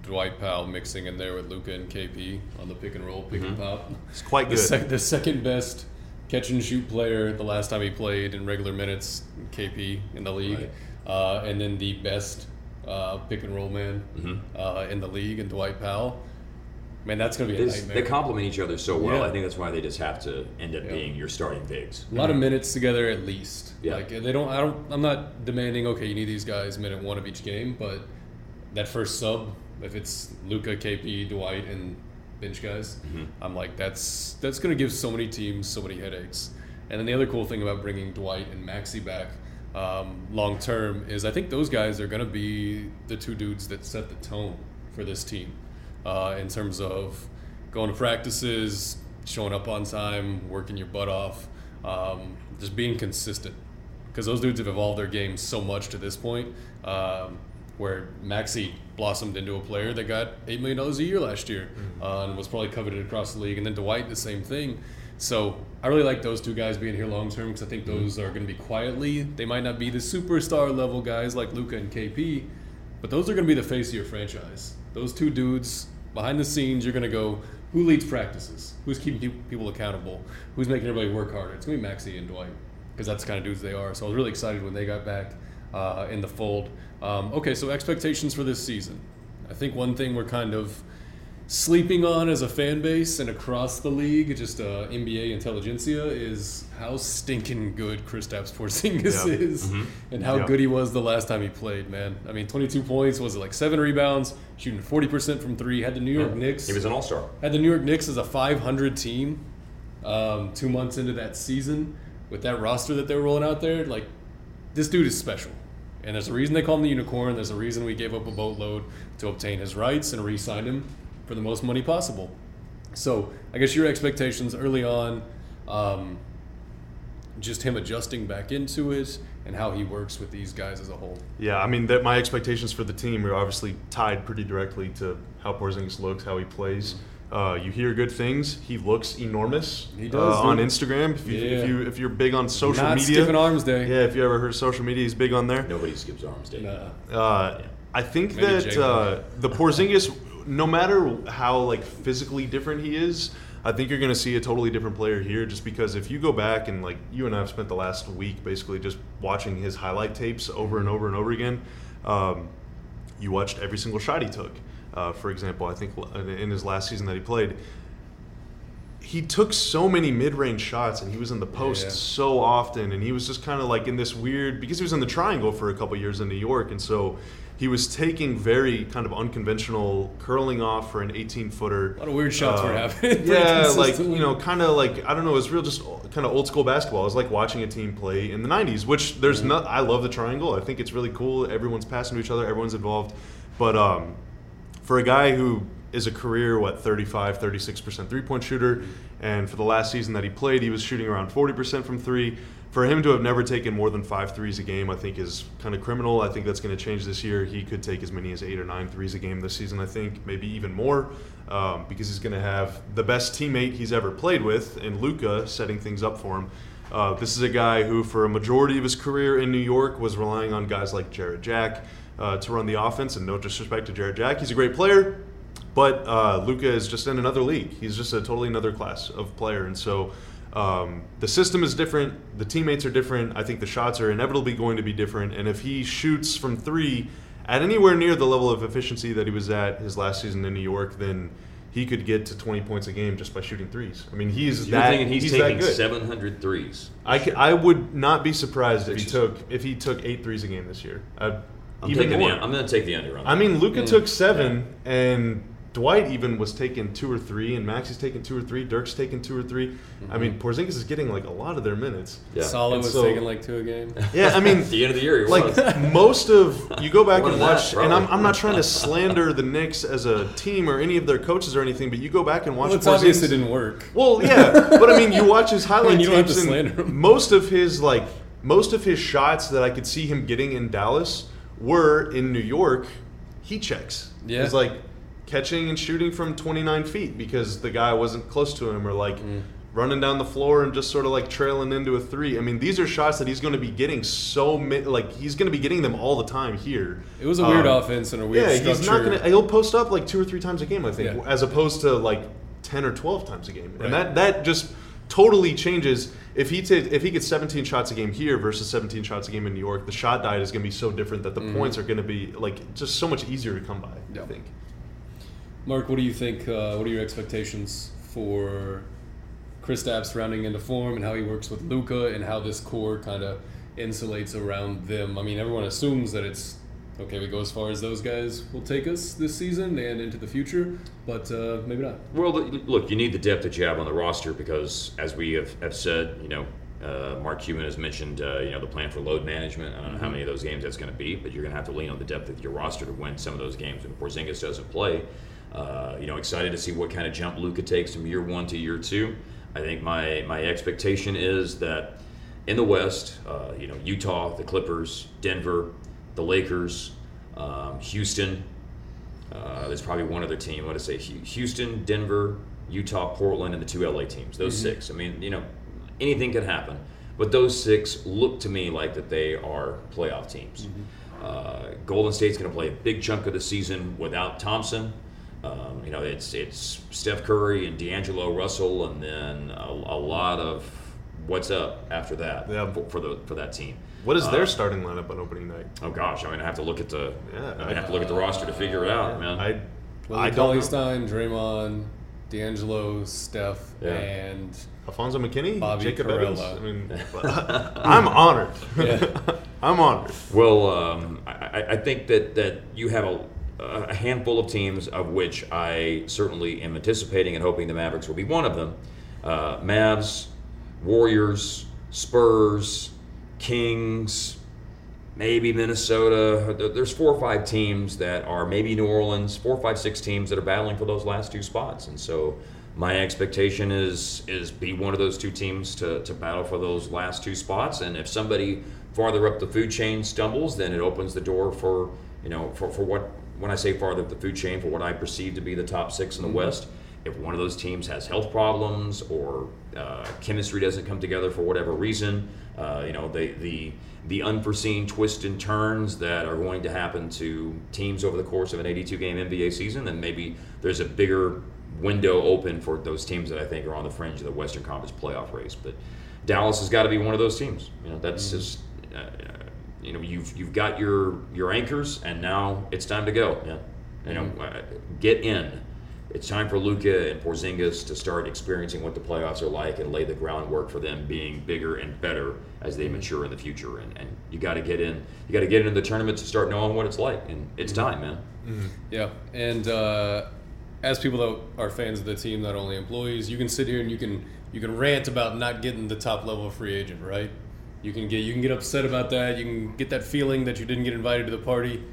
Dwight Powell mixing in there with Luka and KP on the pick and roll, pick and pop. It's quite The, good. sec- the second best catch and shoot player the last time he played in regular minutes, KP in the league, Right. uh, and then the best uh, pick and roll man Mhm. uh, in the league, and Dwight Powell. Man, that's gonna be a They, nightmare. they complement each other so well. Yeah. I think that's why they just have to end up Yeah. being your starting bigs. A lot of minutes together at least. Yeah. Like they don't. I don't. I'm not demanding. Okay, you need these guys minute one of each game, but that first sub, if it's Luka, KP, Dwight, and bench guys, Mm-hmm. I'm like that's that's gonna give so many teams so many headaches. And then the other cool thing about bringing Dwight and Maxi back um, long term is I think those guys are gonna be the two dudes that set the tone for this team uh, in terms of going to practices, showing up on time, working your butt off, um, just being consistent. Because those dudes have evolved their game so much to this point, um, where Maxi blossomed into a player that got eight million dollars a year last year uh, and was probably coveted across the league. And then Dwight, the same thing. So I really like those two guys being here long term because I think those are going to be quietly. They might not be the superstar level guys like Luka and KP, but those are going to be the face of your franchise. Those two dudes behind the scenes, you're going to go, who leads practices? Who's keeping people accountable? Who's making everybody work harder? It's going to be Maxi and Dwight because that's the kind of dudes they are. So I was really excited when they got back uh, in the fold. Um, okay, so expectations for this season. I think one thing we're kind of sleeping on as a fan base and across the league, just uh, NBA intelligentsia, is how stinking good Kristaps Porzingis Yeah. is, and how Yeah. good he was the last time he played. Man, I mean, 22 points was it like seven rebounds, shooting 40 percent from three. Had the New York Knicks He was an all star. had the New York Knicks as a 500 team um, two months into that season with that roster that they were rolling out there. Like, this dude is special. And there's a reason they call him the unicorn. There's a reason we gave up a boatload to obtain his rights and re signed him for the most money possible. So, I guess your expectations early on, um, just him adjusting back into it and how he works with these guys as a whole. Yeah, I mean that my expectations for the team are obviously tied pretty directly to how Porzingis looks, how he plays. Uh, you hear good things. He looks enormous He does, uh, on. Instagram. If you, Yeah. if you if you're big on social Not media, skipping arms day. yeah. If you ever heard of social media, he's big on there. Nobody skips arms day. Nah. Uh, I think Maybe that uh, the Porzingis, no matter how like physically different he is, I think you're going to see a totally different player here. Just because if you go back and like you and I have spent the last week basically just watching his highlight tapes over and over and over again, um, you watched every single shot he took. Uh, for example, I think in his last season that he played, he took so many mid-range shots and he was in the post Yeah. so often and he was just kind of like in this weird because he was in the triangle for a couple years in New York and so he was taking very kind of unconventional curling off for an 18 footer A lot of weird shots were happening. Yeah like you know kind of like i don't know it was real just kind of old school basketball. It was like watching a team play in the 90s which there's Mm-hmm. not i love the triangle. I think it's really cool. Everyone's passing to each other everyone's involved. But um for a guy who is a career what 35 36% three-point shooter and for the last season that he played he was shooting around 40% from three for him to have never taken more than five threes a game i think is kind of criminal. I think that's going to change this year. He could take as many as eight or nine threes a game this season i think maybe even more um, because he's going to have the best teammate he's ever played with in luka setting things up for him. Uh, this is a guy who for a majority of his career in new york was relying on guys like jarrett jack uh, to run the offense and no disrespect to jarrett jack he's a great player but uh, Luka is just in another league. He's just a totally another class of player, and so Um, the system is different. The teammates are different. I think the shots are inevitably going to be different. And if he shoots from three at anywhere near the level of efficiency that he was at his last season in New York, then he could get to 20 points a game just by shooting threes. I mean, he's You're that thinking he's, he's taking that good. 700 threes. I, ca- I would not be surprised if he took if he took eight threes a game this year. Uh, I'm even more. the. I'm going to take the under on. I mean, Luka took seven, and Dwight even was taking two or three, and Maxi's taking two or three. Dirk's taking two or 3 I mm-hmm. mean, Porzingis is getting like a lot of their minutes. yeah. Solid was so- taking like two a game. Yeah, I mean, At the end of the year, he like was. most of you go back and than that, watch, and I'm. I'm not trying to slander the Knicks as a team or any of their coaches or anything, but you go back and watch. Well, it's obvious Porzingis- it didn't work. Well, yeah, but I mean, you watch his highlight you don't have tapes, to and slander him. most of his like most of his shots that I could see him getting in Dallas were in New York. He checks. Yeah. it's like catching and shooting from 29 feet because the guy wasn't close to him, or like. Mm. Running down the floor and just sort of like trailing into a three. I mean, these are shots that he's going to be getting so many. Like he's going to be getting them all the time here. It was a weird Um, offense and a weird yeah, structure. he's not gonna. He'll post up like two or three times a game, I think, Yeah. as opposed to like ten or twelve times a game, Right. and that that just totally changes. If he ta- if he gets 17 shots a game here versus 17 shots a game in New York, the shot diet is going to be so different that the points are going to be like just so much easier to come by. Yeah. I think. Mark, what do you think? Uh, what are your expectations for Kristaps rounding into form and how he works with Luka and how this core kind of insulates around them? I mean, everyone assumes that it's okay. We go as far as those guys will take us this season and into the future, but uh, maybe not. Well, look, you need the depth that you have on the roster because, as we have, have said, you know, uh, Mark Cuban has mentioned, uh, you know, the plan for load management. I don't know how many of those games that's going to be, but you're going to have to lean on the depth of your roster to win some of those games when Porzingis doesn't play. Uh, you know, excited to see what kind of jump Luka takes from year one to year two. I think my my expectation is that in the West, uh, you know, Utah, the Clippers, Denver, the Lakers, um, Houston, uh, there's probably one other team. I want to say Houston, Denver, Utah, Portland, and the two LA teams. Those six. I mean, you know, anything could happen. But those six look to me like that they are playoff teams. Uh, Golden State's going to play a big chunk of the season without Thompson. Um, you know, it's it's Steph Curry and D'Angelo Russell, and then a, a lot of what's up after that Yeah. for, for the for that team. What is their Uh, starting lineup on opening night? Oh gosh, I mean, I have to look at the Yeah, I have to look at the roster to figure it out, man. I Willie I don't Stein, Draymond, D'Angelo, Steph, Yeah. and Alfonzo McKinnie, Bobby Jacob Karalla. Evans. I mean, I'm honored. Yeah. I'm honored. Well, um, I, I- I think that, that you have a, a handful of teams of which I certainly am anticipating and hoping the Mavericks will be one of them. Uh, Mavs, Warriors, Spurs, Kings, maybe Minnesota. There's four or five teams that are maybe New Orleans, four, five, six teams that are battling for those last two spots. And so my expectation is is be one of those two teams to, to battle for those last two spots. And if somebody farther up the food chain stumbles, then it opens the door for you know for, for what when I say farther up the food chain for what I perceive to be the top six in the West. If one of those teams has health problems or uh, chemistry doesn't come together for whatever reason, uh, you know the the the unforeseen twists and turns that are going to happen to teams over the course of an 82 game NBA season, then maybe there's a bigger window open for those teams that I think are on the fringe of the Western Conference playoff race. But Dallas has got to be one of those teams. You know, that's just uh, you know you've you've got your your anchors, and now it's time to go. Yeah, you know, uh, get in. It's time for Luka and Porzingis to start experiencing what the playoffs are like and lay the groundwork for them being bigger and better as they mature in the future. And, and you got to get in. You got to get into the tournament to start knowing what it's like. And it's time, man. Yeah, and uh, as people that are fans of the team, not only employees, you can sit here and you can you can rant about not getting the top level free agent, right? You can get you can get upset about that. You can get that feeling that you didn't get invited to the party.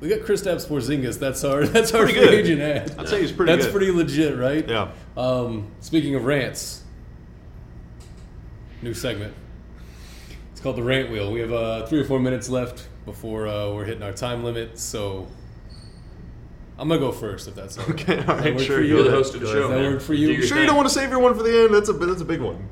We got Kristaps Porzingis. That's our that's our Pretty free good. agent ad. I'd say he's pretty That's good. pretty legit, right? Yeah. Um, speaking of rants, new segment. It's called the Rant Wheel. We have uh, three or four minutes left before uh, we're hitting our time limit, so I'm gonna go first if that's all right. Okay, all right, Does that sure. for you? You're the host of the show, ahead. Does that man. work for you? Do your Sure, you don't want to save your one for the end. That's a that's a big one.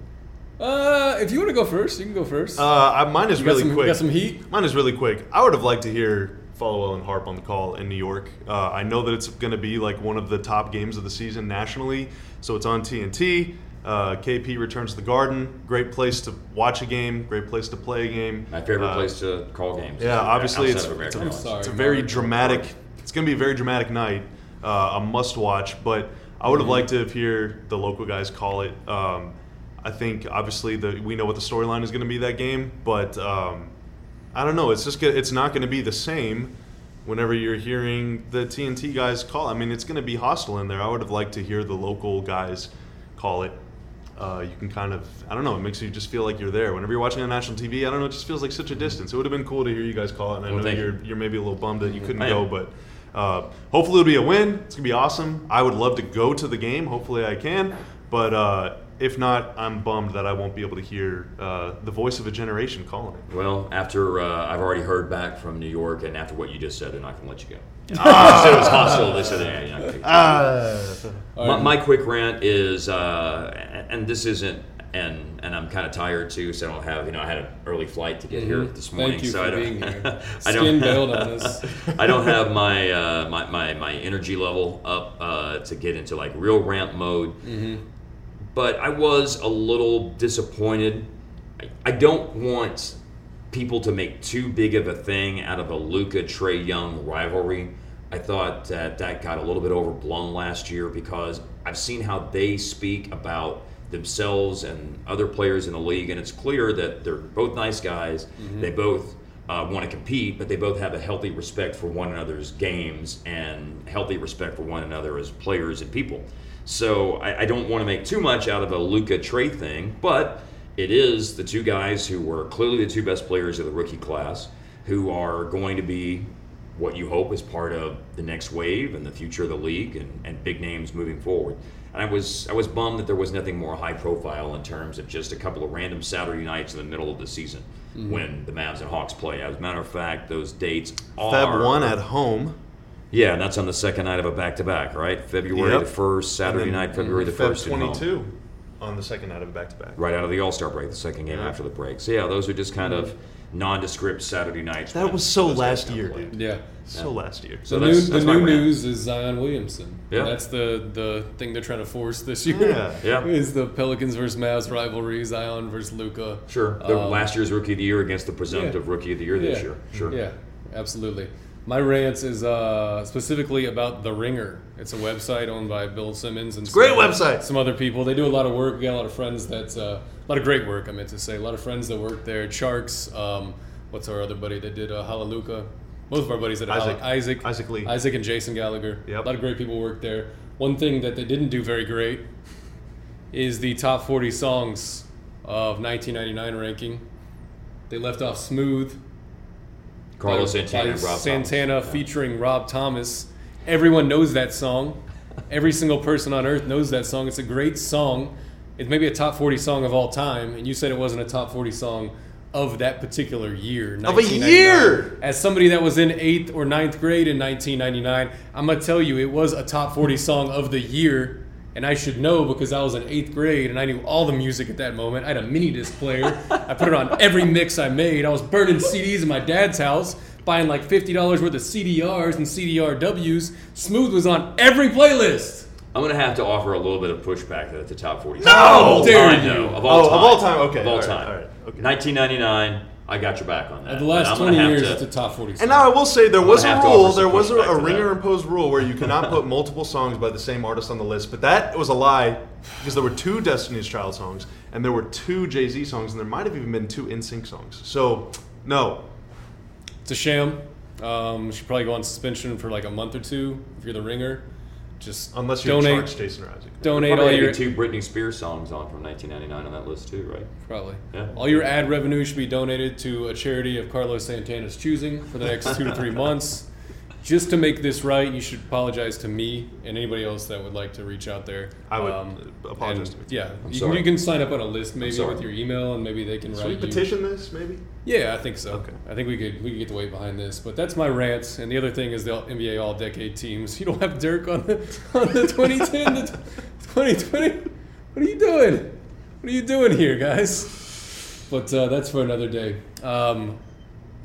Uh, if you want to go first, you can go first. Uh, mine is you got really some, quick. got some heat. Mine is really quick. I would have liked to hear Followill and Harp on the call in New York. Uh, I know that it's going to be like one of the top games of the season nationally, so it's on TNT. Uh, KP returns to the Garden. Great place to watch a game. Great place to play a game. My favorite Uh, place to call games. yeah, obviously it's, it's, American a, I'm Airlines. sorry. it's a very Mark. dramatic. It's going to be a very dramatic night, uh, a must watch. But I would have liked to have hear the local guys call it. Um, I think obviously the we know what the storyline is going to be that game, but um, I don't know. It's just it's not going to be the same. Whenever you're hearing the TNT guys call, I mean, it's going to be hostile in there. I would have liked to hear the local guys call it. Uh, you can kind of, I don't know, it makes you just feel like you're there. Whenever you're watching on national TV, I don't know, it just feels like such a distance. It would have been cool to hear you guys call it, and I Well, know you're you. you're maybe a little bummed that you couldn't I go, am. but uh, hopefully it'll be a win. It's gonna be awesome. I would love to go to the game. Hopefully I can, but uh, if not, I'm bummed that I won't be able to hear uh, the voice of a generation calling it. Well, after uh, I've already heard back from New York, and after what you just said, they're not going to let you go. Ah, it was hostile. They said, yeah, you're not gonna- Uh, my, my quick rant is, uh, and and this isn't, and and I'm kind of tired too, so I don't have, you know, I had an early flight to get here Mhm. this Thank morning, you so for I don't, being here. I Skin don't, bailed on us. I don't have my, uh, my my my energy level up uh, to get into like real rant mode. Mm-hmm. But I was a little disappointed. I, I don't want people to make too big of a thing out of a Luka Trae Young rivalry. I thought that that got a little bit overblown last year because I've seen how they speak about themselves and other players in the league, and it's clear that they're both nice guys. They both uh, want to compete, but they both have a healthy respect for one another's games and healthy respect for one another as players and people. So I, I don't want to make too much out of a Luka Trae thing, but it is the two guys who were clearly the two best players of the rookie class who are going to be what you hope is part of the next wave and the future of the league and, and big names moving forward. And I was I was bummed that there was nothing more high profile in terms of just a couple of random Saturday nights in the middle of the season mm-hmm. when the Mavs and Hawks play. As a matter of fact, those dates are Feb one at home. Yeah, and that's on the second night of a back to back, right? February Yep. the first, Saturday night, February the first. at 22 on the second night of a back to back. Right out of the All Star break, the second game Yeah. after the break. So yeah, those are just kind of nondescript Saturday nights. That was so last year, play. dude. Yeah. So last year. So the that's, new, that's the new news is Zion Williamson. Yeah. And that's the, the thing they're trying to force this year. Yeah. Yeah. Is the Pelicans versus Mavs rivalry, Zion versus Luka. Sure, the Um, last year's Rookie of the Year against the presumptive Rookie of the Year this Yeah. year. Sure. Yeah, absolutely. My rant is uh, specifically about The Ringer. It's a website owned by Bill Simmons and Great some, website. Some other people. They do a lot of work. We got a lot of friends that uh, a lot of great work. I meant to say a lot of friends that work there. Sharks. Um, what's our other buddy that did uh, Hallelujah? Both of our buddies that Isaac. Isaac, Isaac Lee. Isaac and Jason Gallagher. Yep. A lot of great people work there. One thing that they didn't do very great is the top 40 songs of 1999 ranking. They left off "Smooth." Carlos Santana by and Rob Santana Thomas. Featuring Rob Thomas. Everyone knows that song. Every single person on earth knows that song. It's a great song. It's maybe a top 40 song of all time, and you said it wasn't a top 40 song of that particular year. Of a year! As somebody that was in eighth or ninth grade in 1999, I'm gonna tell you it was a top 40 song of the year. And I should know because I was in eighth grade and I knew all the music at that moment. I had a mini disc player. I put it on every mix I made. I was burning CDs in my dad's house, buying like $50 worth of CDRs and CDRWs. Smooth was on every playlist. I'm going to have to offer a little bit of pushback at the top 40. No! Of all Dare time, you. though. Of Oh, all of time. all time, okay, Of all all right, time. all right, okay. 1999, I got your back on that. Of the last 20 years, to- it's a top 40 song. And now I will say there was a rule. There was a, a ringer imposed rule where you cannot put multiple songs by the same artist on the list. But that was a lie because there were two Destiny's Child songs and there were two Jay Z songs and there might have even been two NSYNC songs. So no, It's a sham. Um, should probably go on suspension for like a month or two if you're the ringer. Just unless you're donate, charged Jason or Isaac. donate Probably all your two Britney Spears songs on from 1999 on that list too, right? probably Yeah. all your ad revenue should be donated to a charity of Carlos Santana's choosing for the next two to three months. Just to make this right, you should apologize to me and anybody else that would like to reach out there. I would Um, apologize and, to you. Yeah, you can, you can sign up on a list maybe with your email, and maybe they can Should we write you. petition this maybe? Yeah, I think so. Okay. I think we could we could get the weight behind this. But that's my rant. And the other thing is the NBA All Decade teams. You don't have Dirk on the on the 2010 to 2020. What are you doing? What are you doing here, guys? But uh, that's for another day. Um,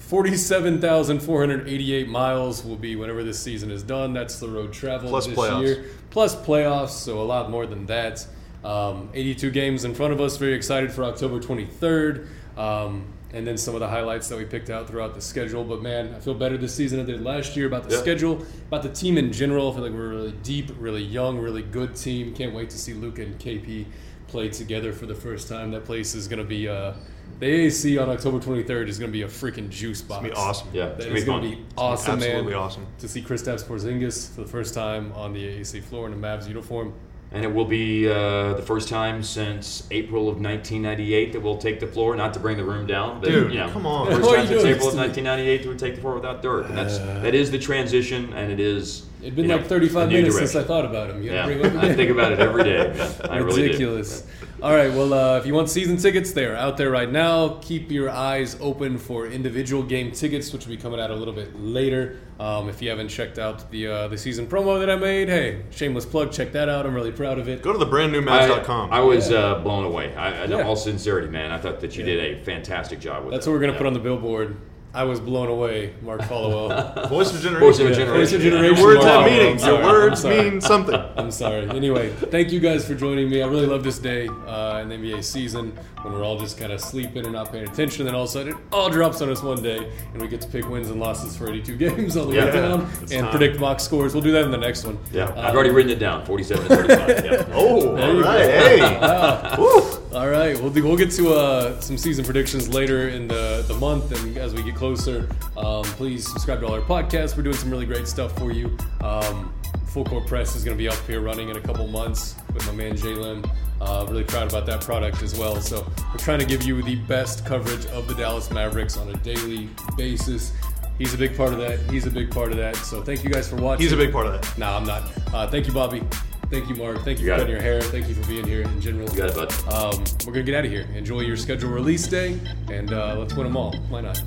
47,488 miles will be whenever this season is done. That's the road travel Plus this playoffs. year. Plus playoffs, so a lot more than that. Um, 82 games in front of us. Very excited for October 23rd. Um, and then some of the highlights that we picked out throughout the schedule. But man, I feel better this season than I did last year about the Yeah. schedule, about the team in general. I feel like we're a really deep, really young, really good team. Can't wait to see Luka and KP play together for the first time. That place is going to be uh, the AAC on October 23rd is going to be a freaking juice box. It's gonna be awesome. Yeah, That it's gonna be going fun. to be awesome, Absolutely man. awesome. To see Kristaps Porzingis for the first time on the AAC floor in a Mavs uniform. And it will be uh, the first time since April of 1998 that we'll take the floor. Not to bring the room down, but Dude, you know, come on. First What are time you since doing April of 1998 that we take the floor without Dirk, and that's that is the transition, and it is. It'd been you know, like 35 a new minutes since. I thought about him. You Yeah, bring it I think about it every day. Man. I really do. Ridiculous. All right, well, uh, if you want season tickets, they are out there right now. Keep your eyes open for individual game tickets, which will be coming out a little bit later. Um, if you haven't checked out the uh, the season promo that I made, hey, shameless plug, check that out. I'm really proud of it. Go to the brand I, I was Yeah. uh, blown away. I, in Yeah. all sincerity, man, I thought that you Yeah. did a fantastic job with That's it. what we're gonna Yeah. put on the billboard. I was blown away, Mark Followill. Voice of generation. Voice of generation. Voice of yeah. generation. Your words Mark have Followill. meaning. I'm. Your words mean something. I'm sorry. Anyway, thank you guys for joining me. I really love this day uh, in the NBA season when we're all just kind of sleeping and not paying attention. Then all of a sudden, it all drops on us one day, and we get to pick wins and losses for 82 games all the Yeah. way down It's and time. predict mock scores. We'll do that in the next one. Yeah, Uh, I've already written it down. 47 to 35. Yeah. Oh, There all you right. Hey. Woo. All right, we'll do, we'll get to uh, some season predictions later in the, the month and as we get closer. Um, please subscribe to all our podcasts. We're doing some really great stuff for you. Um, Full Court Press is going to be up here running in a couple months with my man Jalen. Uh, really proud about that product as well. So we're trying to give you the best coverage of the Dallas Mavericks on a daily basis. He's a big part of that. He's a big part of that. So thank you guys for watching. He's a big part of that. No, I'm not. Uh, thank you, Bobby. Thank you, Mark. Thank you, You for cutting your hair. Thank you for being here in general. You got it, bud. Um, we're gonna get out of here. Enjoy your schedule release day, and uh, let's win them all. Why not?